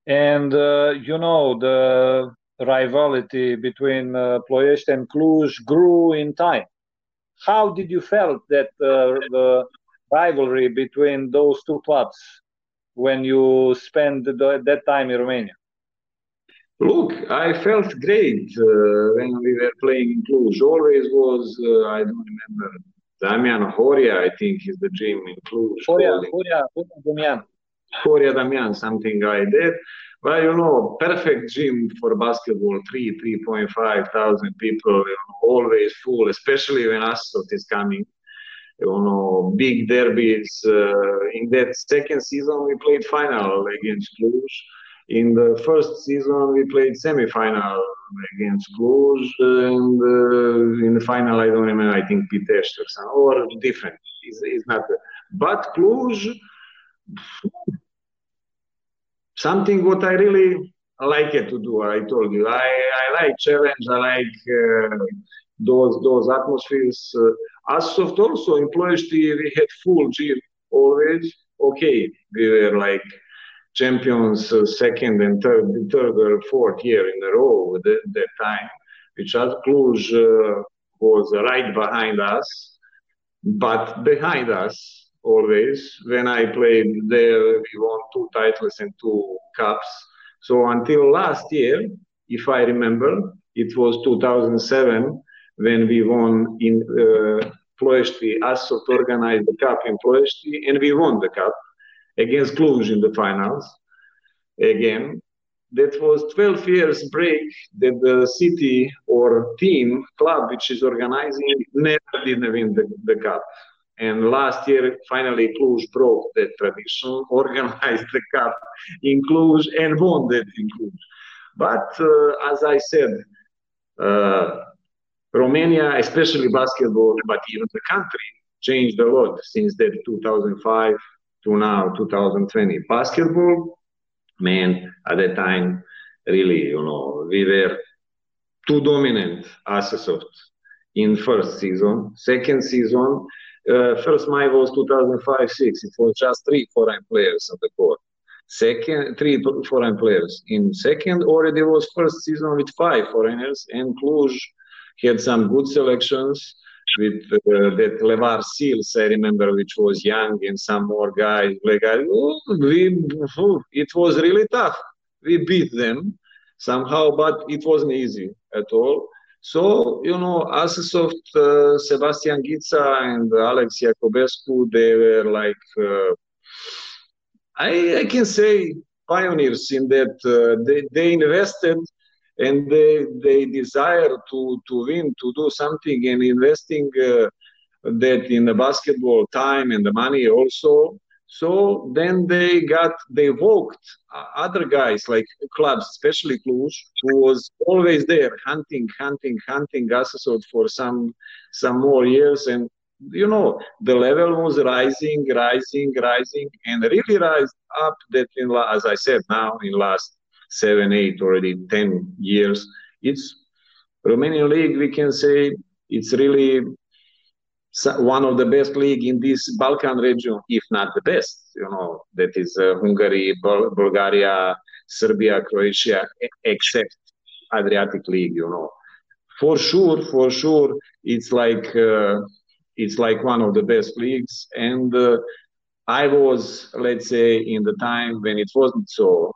and uh, you know the rivalry between uh, Ploiești and Cluj grew in time. How did you felt that uh, the rivalry between those two clubs when you spent the, that time in Romania? Look, I felt great uh, when we were playing in Cluj. Always was, uh, I don't remember, Demian Horia, I think is the gym in Cluj. Horia, Horia, Demian. Horia Demian, something like that. Well, you know, perfect gym for basketball, three, 3.5 thousand people, you know, always full, especially when Asesoft is coming. You know, big derbies. Uh, in that second season, we played final against Cluj in the first season, we played semi-final against Cluj, and uh, in the final, I don't remember. I think Pitești or or different. It's, it's not. But Cluj, something what I really like to do. I told you, I, I like challenge. I like uh, those those atmospheres. Uh, Asesoft also in Ploiești, we had full gym always. Okay, we were like champions uh, second and third, third or fourth year in a row at that time, at Cluj uh, was right behind us, but behind us always. When I played there, we won two titles and two cups. So until last year, if I remember, it was 2007 when we won in uh, Ploiești. Asesoft organized the cup in Ploiești, and we won the cup against Cluj in the finals again. That was 12 years break that the city or team, club which is organizing never didn't win the, the cup. And last year, finally, Cluj broke that tradition, organized the cup in Cluj and won that in Cluj. But uh, as I said, uh, Romania, especially basketball, but even the country, changed a lot since that 2005 to now 2020. Basketball, man, at that time, really, you know, we were too dominant Asesoft in first season. Second season, uh, first my was 2005-6. It was just three foreign players on the court. Second, three foreign players. In second, already was first season with five foreigners, and Cluj had some good selections with uh, that Levar Seals, I remember, which was young, and some more guys. Like, oh, we, oh, it was really tough. We beat them somehow, but it wasn't easy at all. So, you know, Asesoft, uh, Sebastian Ghița and Alex Iacobescu, they were like, uh, I, I can say, pioneers in that uh, they, they invested and they they desire to to win to do something and investing uh, that in the basketball time and the money also. So then they got they walked uh, other guys like clubs especially Cluj who was always there hunting hunting hunting Gasasot for some some more years. And you know the level was rising rising rising and really rise up that in as i said now in last seven, eight, already 10 years. It's Romanian league, we can say it's really one of the best league in this Balkan region, if not the best. You know, that is uh, Hungary, Bul Bulgaria, Serbia, Croatia, except Adriatic League. You know, for sure, for sure, it's like uh, it's like one of the best leagues. And uh, I was, let's say, in the time when it wasn't so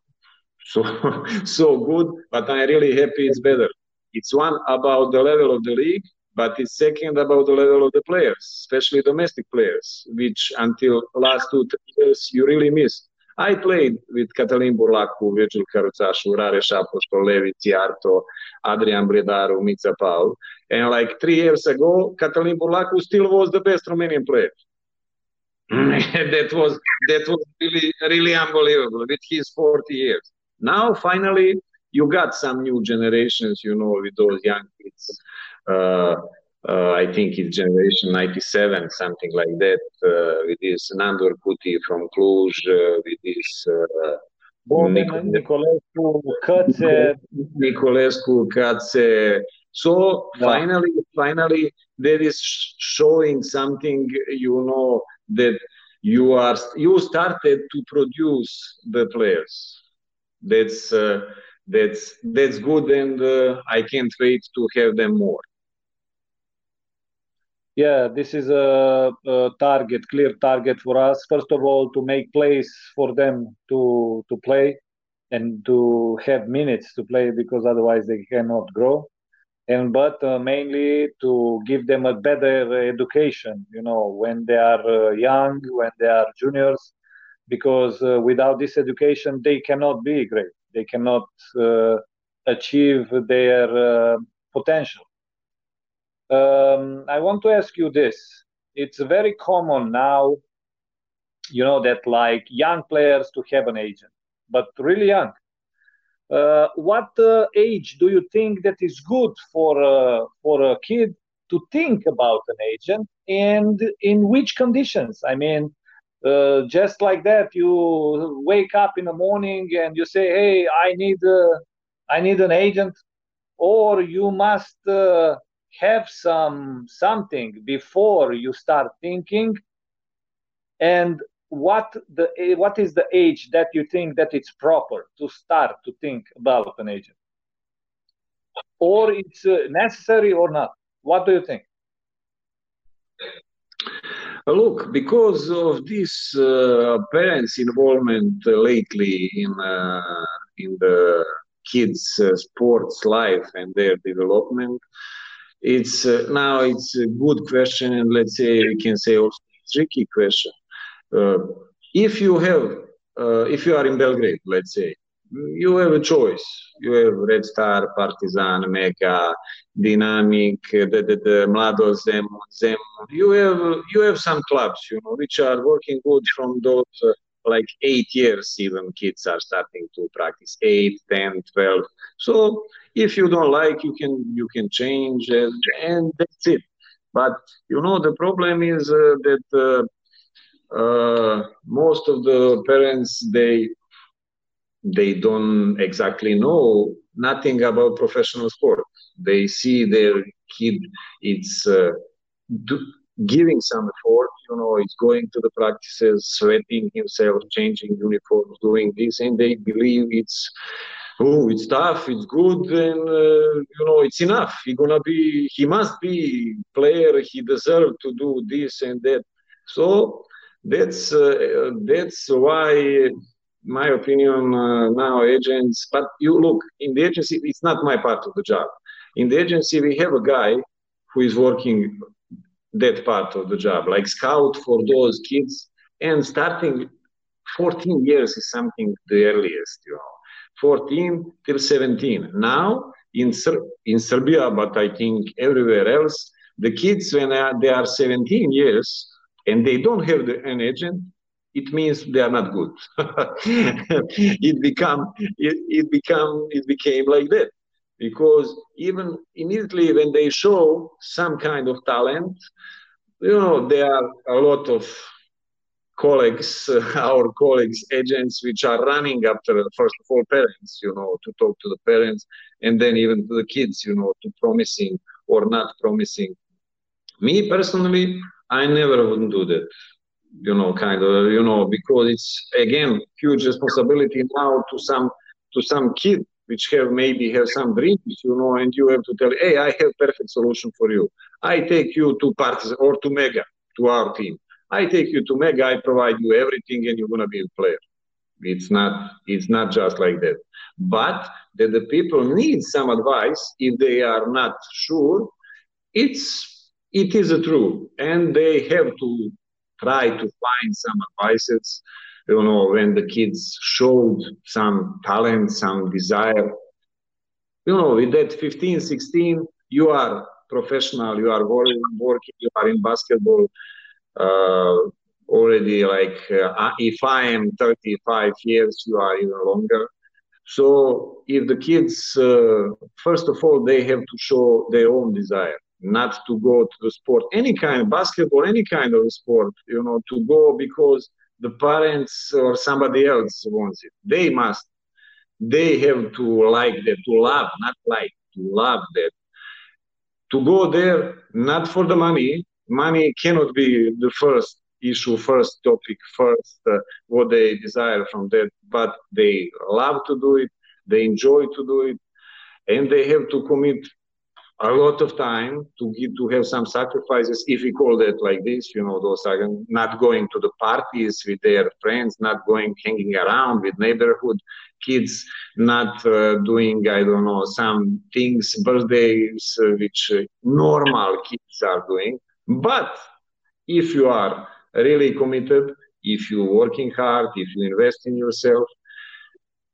so so good, but I'm really happy it's better. It's one about the level of the league, but it's second about the level of the players, especially domestic players, which until last two three years you really missed. I played with Catalin Burlacu, Virgil Caruțașu, Rareș Apostol, Levi Tiarto, Adrian Bredaru, Mița Paul. And like three years ago, Catalin Burlacu still was the best Romanian player. that was that was really really unbelievable with his 40 years. Now, finally, you got some new generations, you know, with those young kids. Uh, uh, I think it's generation 97, something like that, uh, with this Nandor Kuti from Cluj, uh, with this uh, Nicolescu. Nicolescu. So yeah. finally, finally, there is showing something, you know, that you are you started to produce the players that's uh, that's that's good and uh, i can't wait to have them more. Yeah this is a, a, target clear target for us. First of all to make place for them to to play and to have minutes to play because otherwise they cannot grow. And but uh, mainly to give them a better education you know when they are uh, young when they are juniors because uh, without this education they cannot be great. They cannot uh, achieve their uh, potential. Um, i want to ask you this. It's very common now you know that like young players to have an agent but really young. Uh, what uh, age do you think that is good for uh, for a kid to think about an agent and in which conditions? I mean uh, just like that you wake up in the morning and you say hey i need uh, i need an agent or you must uh, have some something before you start thinking. And what the what is the age that you think that it's proper to start to think about an agent? Or it's uh, necessary or not? What do you think look because of this uh, parents involvement lately in uh, in the kids uh, sports life and their development it's uh, now it's a good question and let's say we can say also tricky question. Uh, if you have, uh, if you are in Belgrade, let's say, you have a choice. You have Red Star, Partizan, Mega, Dynamic, the, the, the Mlado Zem, Zem. You have you have some clubs, you know, which are working good from those uh, like eight years. Even kids are starting to practice eight, ten, twelve. So if you don't like, you can you can change, and, and that's it. But you know, the problem is uh, that uh, uh, most of the parents they they don't exactly know nothing about professional sport. They see their kid it's uh, do, giving some effort. You know, it's going to the practices, sweating himself, changing uniforms, doing this, and they believe it's oh, it's tough, it's good, and uh, you know, it's enough. He gonna be, he must be player. He deserve to do this and that. So that's uh, that's why my opinion uh, now agents but you look in the agency it's not my part of the job. In the agency we have a guy who is working that part of the job like scout for those kids and starting 14 years is something the earliest you know. 14 till 17 now in Ser- in serbia but i think everywhere else the kids when they are 17 years and they don't have the, an agent, it means they are not good. it become it, it become it became like that because even immediately when they show some kind of talent, you know there are a lot of colleagues, uh, our colleagues, agents, which are running after first of all parents, you know, to talk to the parents, and then even to the kids, you know, to promising or not promising. Me personally, I never wouldn't do that. You know, kind of, you know, because it's again huge responsibility now to some to some kid which have maybe have some dreams, you know, and you have to tell, hey, I have perfect solution for you. I take you to parts or to Mega, to our team. I take you to Mega, I provide you everything, and you're gonna be a player. It's not it's not just like that. But that the people need some advice if they are not sure, it's it is true, and they have to try to find some advices. You know, when the kids showed some talent, some desire. You know, with that 15, 16, you are professional, you are working, you are in basketball uh, already like, uh, if I am 35 years, you are even longer. So if the kids, uh, first of all, they have to show their own desire not to go to the sport, any kind basketball, any kind of sport, you know, to go because the parents or somebody else wants it. They must, they have to like that, to love, not like, to love that. To go there, not for the money. Money cannot be the first issue, first topic, first uh, what they desire from that, but they love to do it, they enjoy to do it, and they have to commit a lot of time to give, to have some sacrifices, if we call that like this, you know, those are not going to the parties with their friends, not going hanging around with neighborhood kids, not uh, doing, I don't know, some things, birthdays, uh, which uh, normal kids are doing. But if you are really committed, if you're working hard, if you invest in yourself,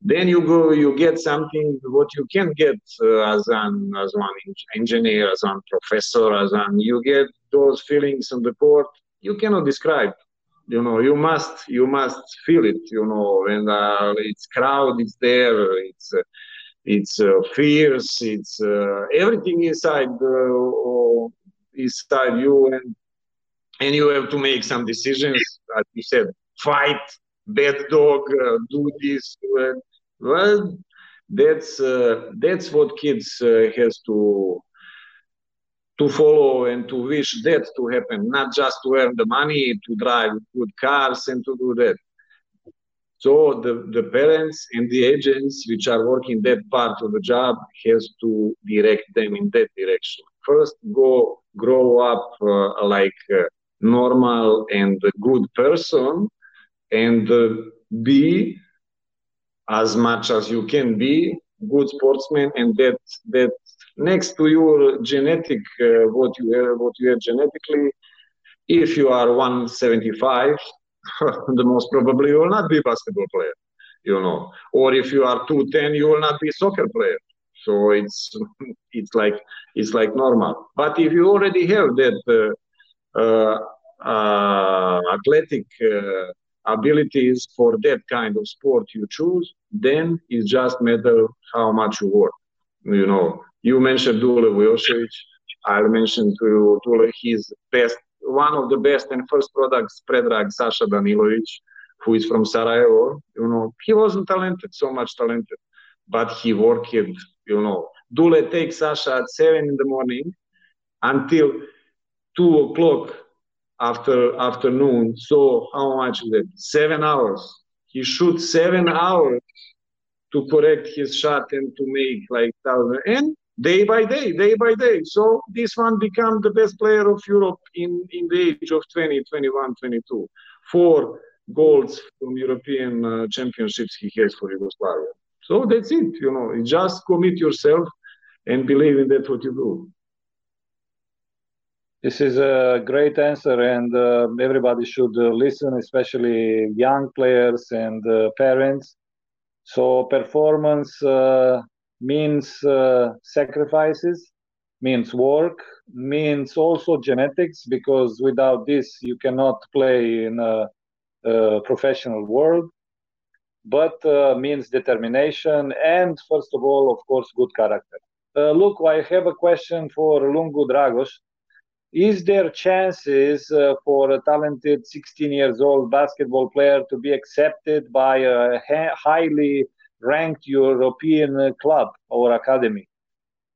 then you go you get something what you can get uh, as an as one engineer as one professor as an you get those feelings on the court. You cannot describe. You know you must you must feel it you know and uh, it's crowd it's there it's uh, it's uh, fierce it's uh, everything inside uh, inside you and and you have to make some decisions as you said fight bad dog uh, do this well that's that's what kids has to to follow and to wish that to happen, not just to earn the money, to drive good cars and to do that. So the, the parents and the agents which are working that part of the job has to direct them in that direction. First, go grow up uh, like a normal and good person and uh, be as much as you can be good sportsman and that that next to your genetic uh, what you have what you have genetically if you are 175 the most probably you will not be basketball player you know. Or if you are 210 you will not be soccer player. So it's it's like it's like normal. But if you already have that uh, uh, uh athletic uh, abilities for that kind of sport you choose then it's just matter how much you work you know you mentioned Dule Vujošević. I'll mention to you Dule, his best, one of the best and first products, Predrag Sasha Danilovic, who is from Sarajevo. You know, he wasn't talented, so much talented, but he worked, you know. Dule takes Sasha at seven in the morning until two o'clock after afternoon. So how much is it? Seven hours. He shoots seven hours to correct his shot and to make like thousand. And day by day, day by day. So this one become the best player of Europe in, in the age of 20, 21, 22. Four goals from European uh, championships he has for Yugoslavia. So that's it, you know, just commit yourself and believe in that what you do. This is a great answer, and uh, everybody should uh, listen, especially young players and uh, parents. So, performance uh, means uh, sacrifices, means work, means also genetics, because without this you cannot play in a, a professional world. But uh, means determination and, first of all, of course, good character. Look, I have a question for Lungu Dragos. Is there chances uh, for a talented 16 years old basketball player to be accepted by a ha- highly ranked European club or academy?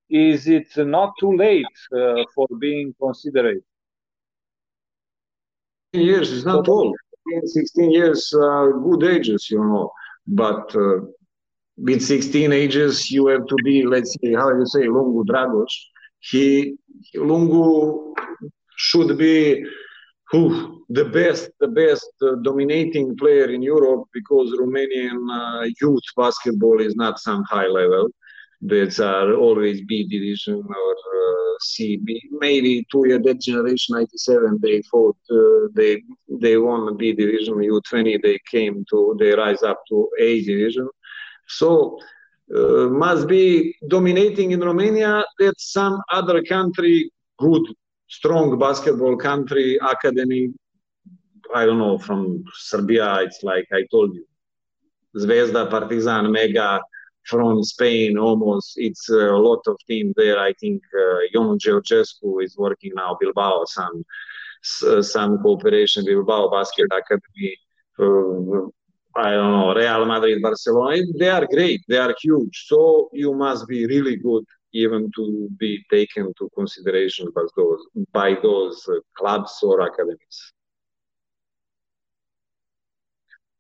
Is it not too late uh, for being considered? Years is not old. 16 years, uh, good ages, you know. But uh, with 16 ages, you have to be, let's say, how do you say, Lungu Dragos. He, Lungu should be who the best, the best uh, dominating player in Europe because Romanian uh, youth basketball is not some high level. That's are always B division or uh, C. B. Maybe two year that generation '97 they fought. Uh, they they won B division. U20 they came to they rise up to A division. So uh, must be dominating in Romania. That some other country good strong basketball country academy. I don't know from Serbia. It's like I told you, Zvezda, Partizan, Mega from Spain. Almost it's a lot of team there. I think uh, Ion Georgescu is working now Bilbao. Some some cooperation with Bilbao Basket Academy. Uh, I don't know, Real Madrid, Barcelona. They are great. They are huge. So you must be really good even to be taken to consideration by those by those uh, clubs or academies.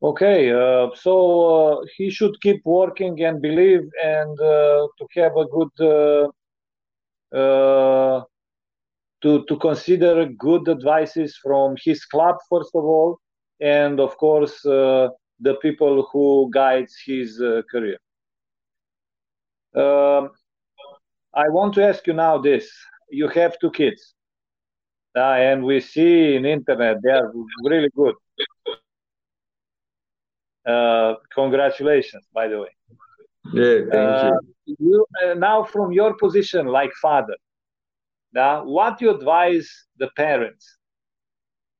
Okay, uh, so uh, he should keep working and believe and uh, to have a good uh, uh, to to consider good advices from his club first of all, and of course the people who guides his career. Um, I want to ask you now this. You have two kids. Uh, and we see in internet they are really good. Uh, congratulations, by the way. Yeah, thank uh, you. you uh, now, from your position, like father, now what you advise the parents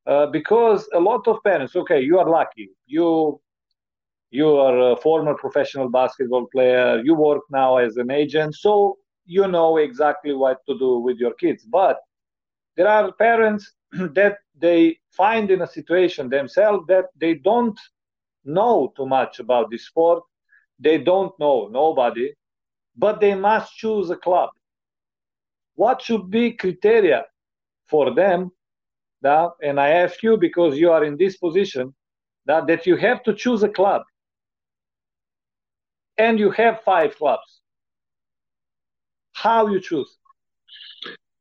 uh, because a lot of parents, okay, you are lucky. You you are a former professional basketball player. You work now as an agent, so you know exactly what to do with your kids. But there are parents that they find in a situation themselves that they don't know too much about this sport. They don't know nobody, but they must choose a club. What should be criteria for them? And I ask you because you are in this position that, that you have to choose a club. And you have five clubs. How you choose?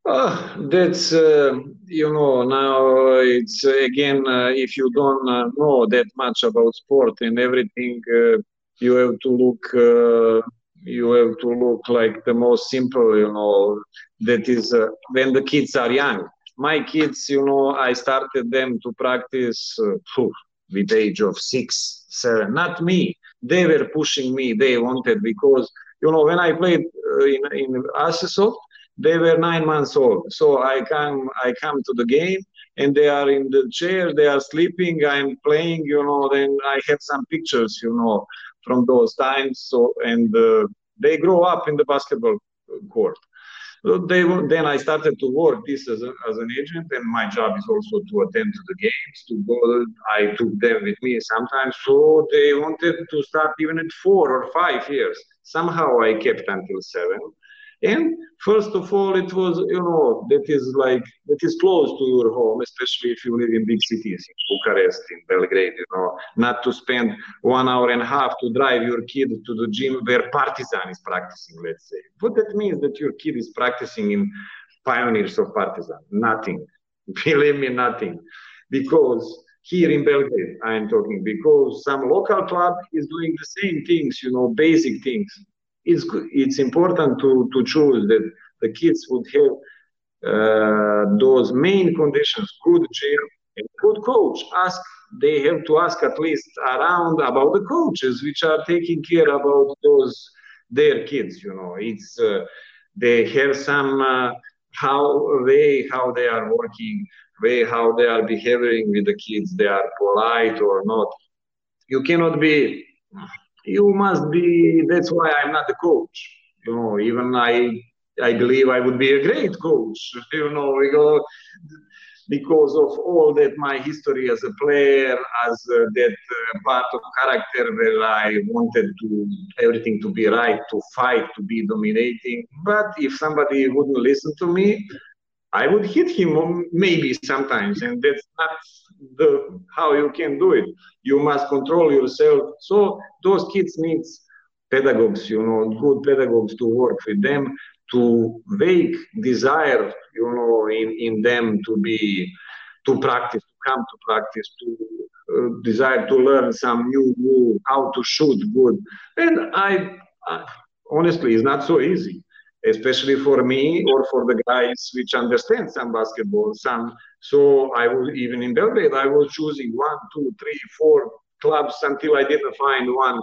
Oh, that's uh, you know now it's uh, again uh, if you don't uh, know that much about sport and everything, uh, you have to look uh, you have to look like the most simple you know that is when the kids are young. My kids, you know, I started them to practice with age of six, seven. Not me. They were pushing me. They wanted because you know when I played in in Asesoft, they were nine months old. So I come, I come to the game, and they are in the chair, they are sleeping. I'm playing, you know. Then I have some pictures, you know, from those times. So and uh, they grow up in the basketball court. They then I started to work this as, a, as an agent, and my job is also to attend to the games. To go, I took them with me sometimes. So they wanted to start even at four or five years. Somehow I kept until seven and first of all, it was, you know, that is like, that is close to your home, especially if you live in big cities, in Bucharest, in Belgrade, you know, not to spend one hour and a half to drive your kid to the gym where Partizan is practicing, let's say. What that means that your kid is practicing in pioneers of Partizan? Nothing. Believe me, nothing. Because here in Belgrade, I am talking, because some local club is doing the same things, you know, basic things it's it's important to to choose that the kids would have uh, those main conditions: good gym and good coach. Ask they have to ask at least around about the coaches which are taking care about those their kids. You know, it's uh, they have some uh, how way how they are working, way how they are behaving with the kids. They are polite or not. You cannot be you must be that's why i'm not a coach. You know even i i believe i would be a great coach you know we because of all that my history as a player as uh, that uh, part of character where i wanted to everything to be right to fight to be dominating. But if somebody wouldn't listen to me I would hit him maybe sometimes, and that's not the how you can do it. You must control yourself. So those kids needs pedagogues, you know, good pedagogues to work with them to wake desire, you know, in, in them to be to practice, to come to practice, to uh, desire to learn some new move, how to shoot good. And I, I honestly, it's not so easy especially for me or for the guys which understand some basketball, some. So I was even in Belgrade, I was choosing one, two, three, four clubs until I didn't find one,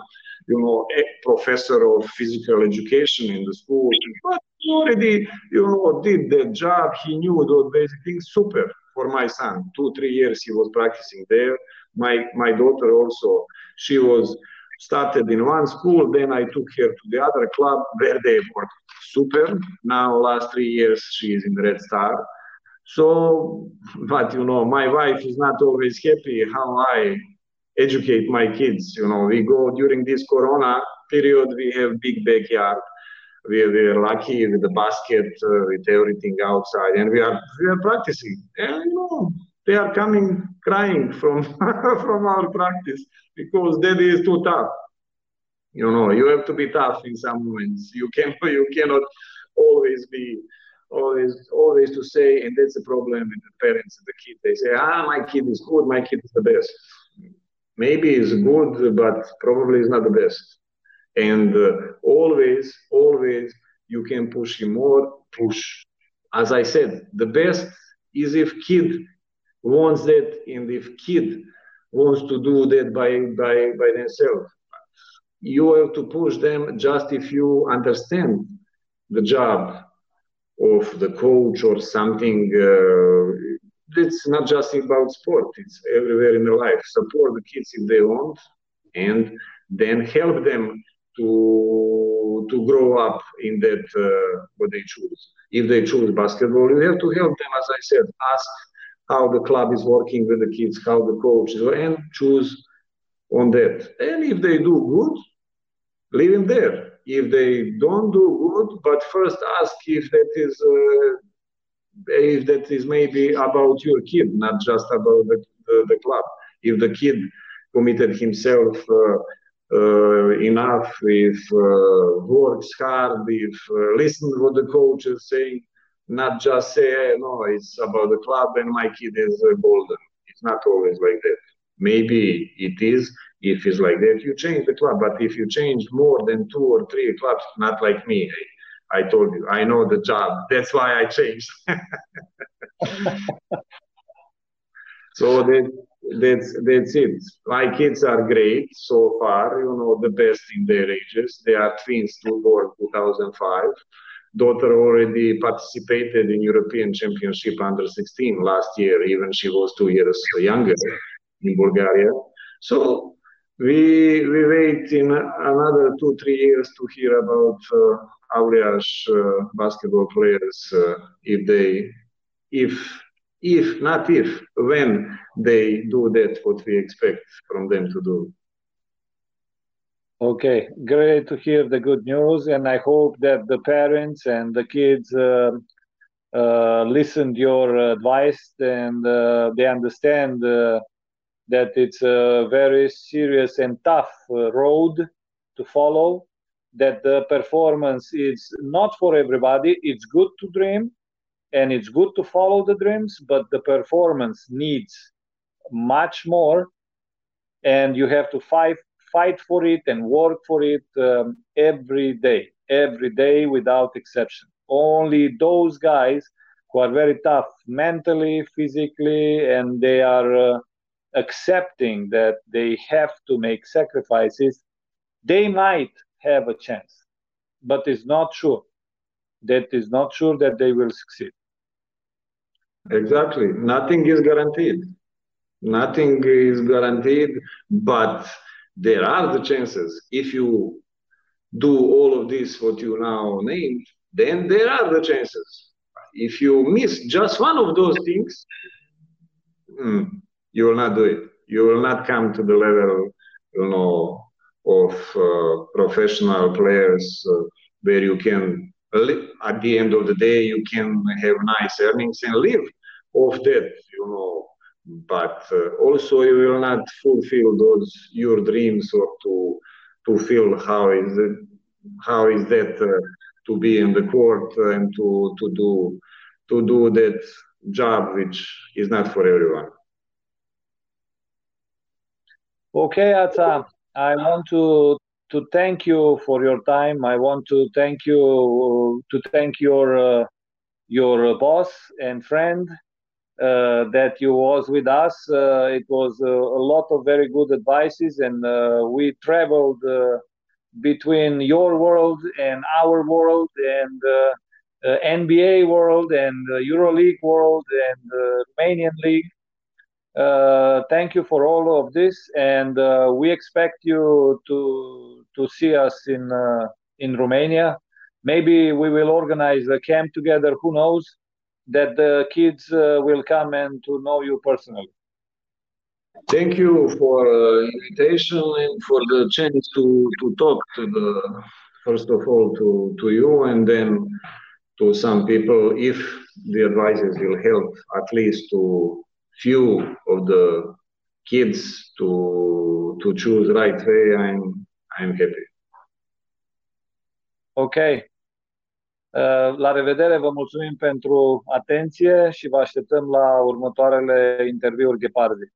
you know, a professor of physical education in the school. But he already, you know, did the job. He knew those basic things. Super for my son. Two, three years he was practicing there. My my daughter also, she was started in one school, then I took her to the other club where they worked super. Now, last three years, she is in Red Star. So, but you know, my wife is not always happy how I educate my kids. You know, we go during this Corona period, we have big backyard. We are lucky with the basket, uh, with everything outside, and we are we are practicing. And you know, they are coming crying from from our practice because that is too tough you know you have to be tough in some moments you can you cannot always be always always to say and that's the problem with the parents and the kids they say ah my kid is good my kid is the best. Maybe it's good but probably is not the best. And uh, always always you can push him more push. As i said the best is if kid wants that and if kid wants to do that by by by themselves. You have to push them just if you understand the job of the coach or something uh, it's not just about sport it's everywhere in life. Support the kids if they want and then help them to to grow up in that uh, what they choose. If they choose basketball you have to help them as i said ask how the club is working with the kids how the coach is and choose on that. And if they do good leave them there if they don't do good but first ask if that is uh, if that is maybe about your kid, not just about the, the, the club. If the kid committed himself uh, uh, enough, if uh, works hard, if uh, listen what the coach is saying, not just say, hey, no, it's about the club and my kid is uh, golden. It's not always like that. Maybe it is. If it's like that, you change the club. But if you change more than two or three clubs, not like me, hey, I told you, I know the job. That's why I changed. so that, that's that's it. My kids are great so far. You know, the best in their ages. They are twins, two born 2005. Daughter already participated in European Championship under 16 last year. Even she was two years younger in Bulgaria. So we we wait in another two three years to hear about uh, Aureaș uh, basketball players uh, if they if if not if when they do that what we expect from them to do. Okay great to hear the good news and i hope that the parents and the kids uh, uh, listened your advice and uh, they understand uh, that it's a very serious and tough uh, road to follow that the performance is not for everybody. It's good to dream and it's good to follow the dreams but the performance needs much more and you have to fight fight for it and work for it um, every day every day without exception. Only those guys who are very tough mentally physically and they are uh, accepting that they have to make sacrifices, they might have a chance, but it's not sure. That is not sure that they will succeed. Exactly. Nothing is guaranteed. Nothing is guaranteed, but there are the chances. If you do all of this, what you now named, then there are the chances. If you miss just one of those things, hmm, you will not do it. You will not come to the level, you know, of uh, professional players uh, where you can, at the end of the day, you can have nice earnings and live off that, you know. But uh, also, you will not fulfill those your dreams or to to feel how is it, how is that uh, to be in the court and to to do to do that job which is not for everyone. Okay, Ața, I want to to thank you for your time. I want to thank you to thank your uh, your boss and friend uh, that you was with us. Uh, it was uh, a lot of very good advices, and uh, we traveled uh, between your world and our world, and NBA world, and EuroLeague world, and Romanian league uh, thank you for all of this, and uh, we expect you to to see us in uh, in Romania. Maybe we will organize a camp together. Who knows? That the kids uh, will come and to know you personally. Thank you for uh, invitation and for the chance to to talk to the first of all to to you and then to some people if the advices will help at least to few of the kids to to choose right way, I'm I'm happy. Ok. Uh, la revedere, vă mulțumim pentru atenție și vă așteptăm la următoarele interviuri Ghepardi.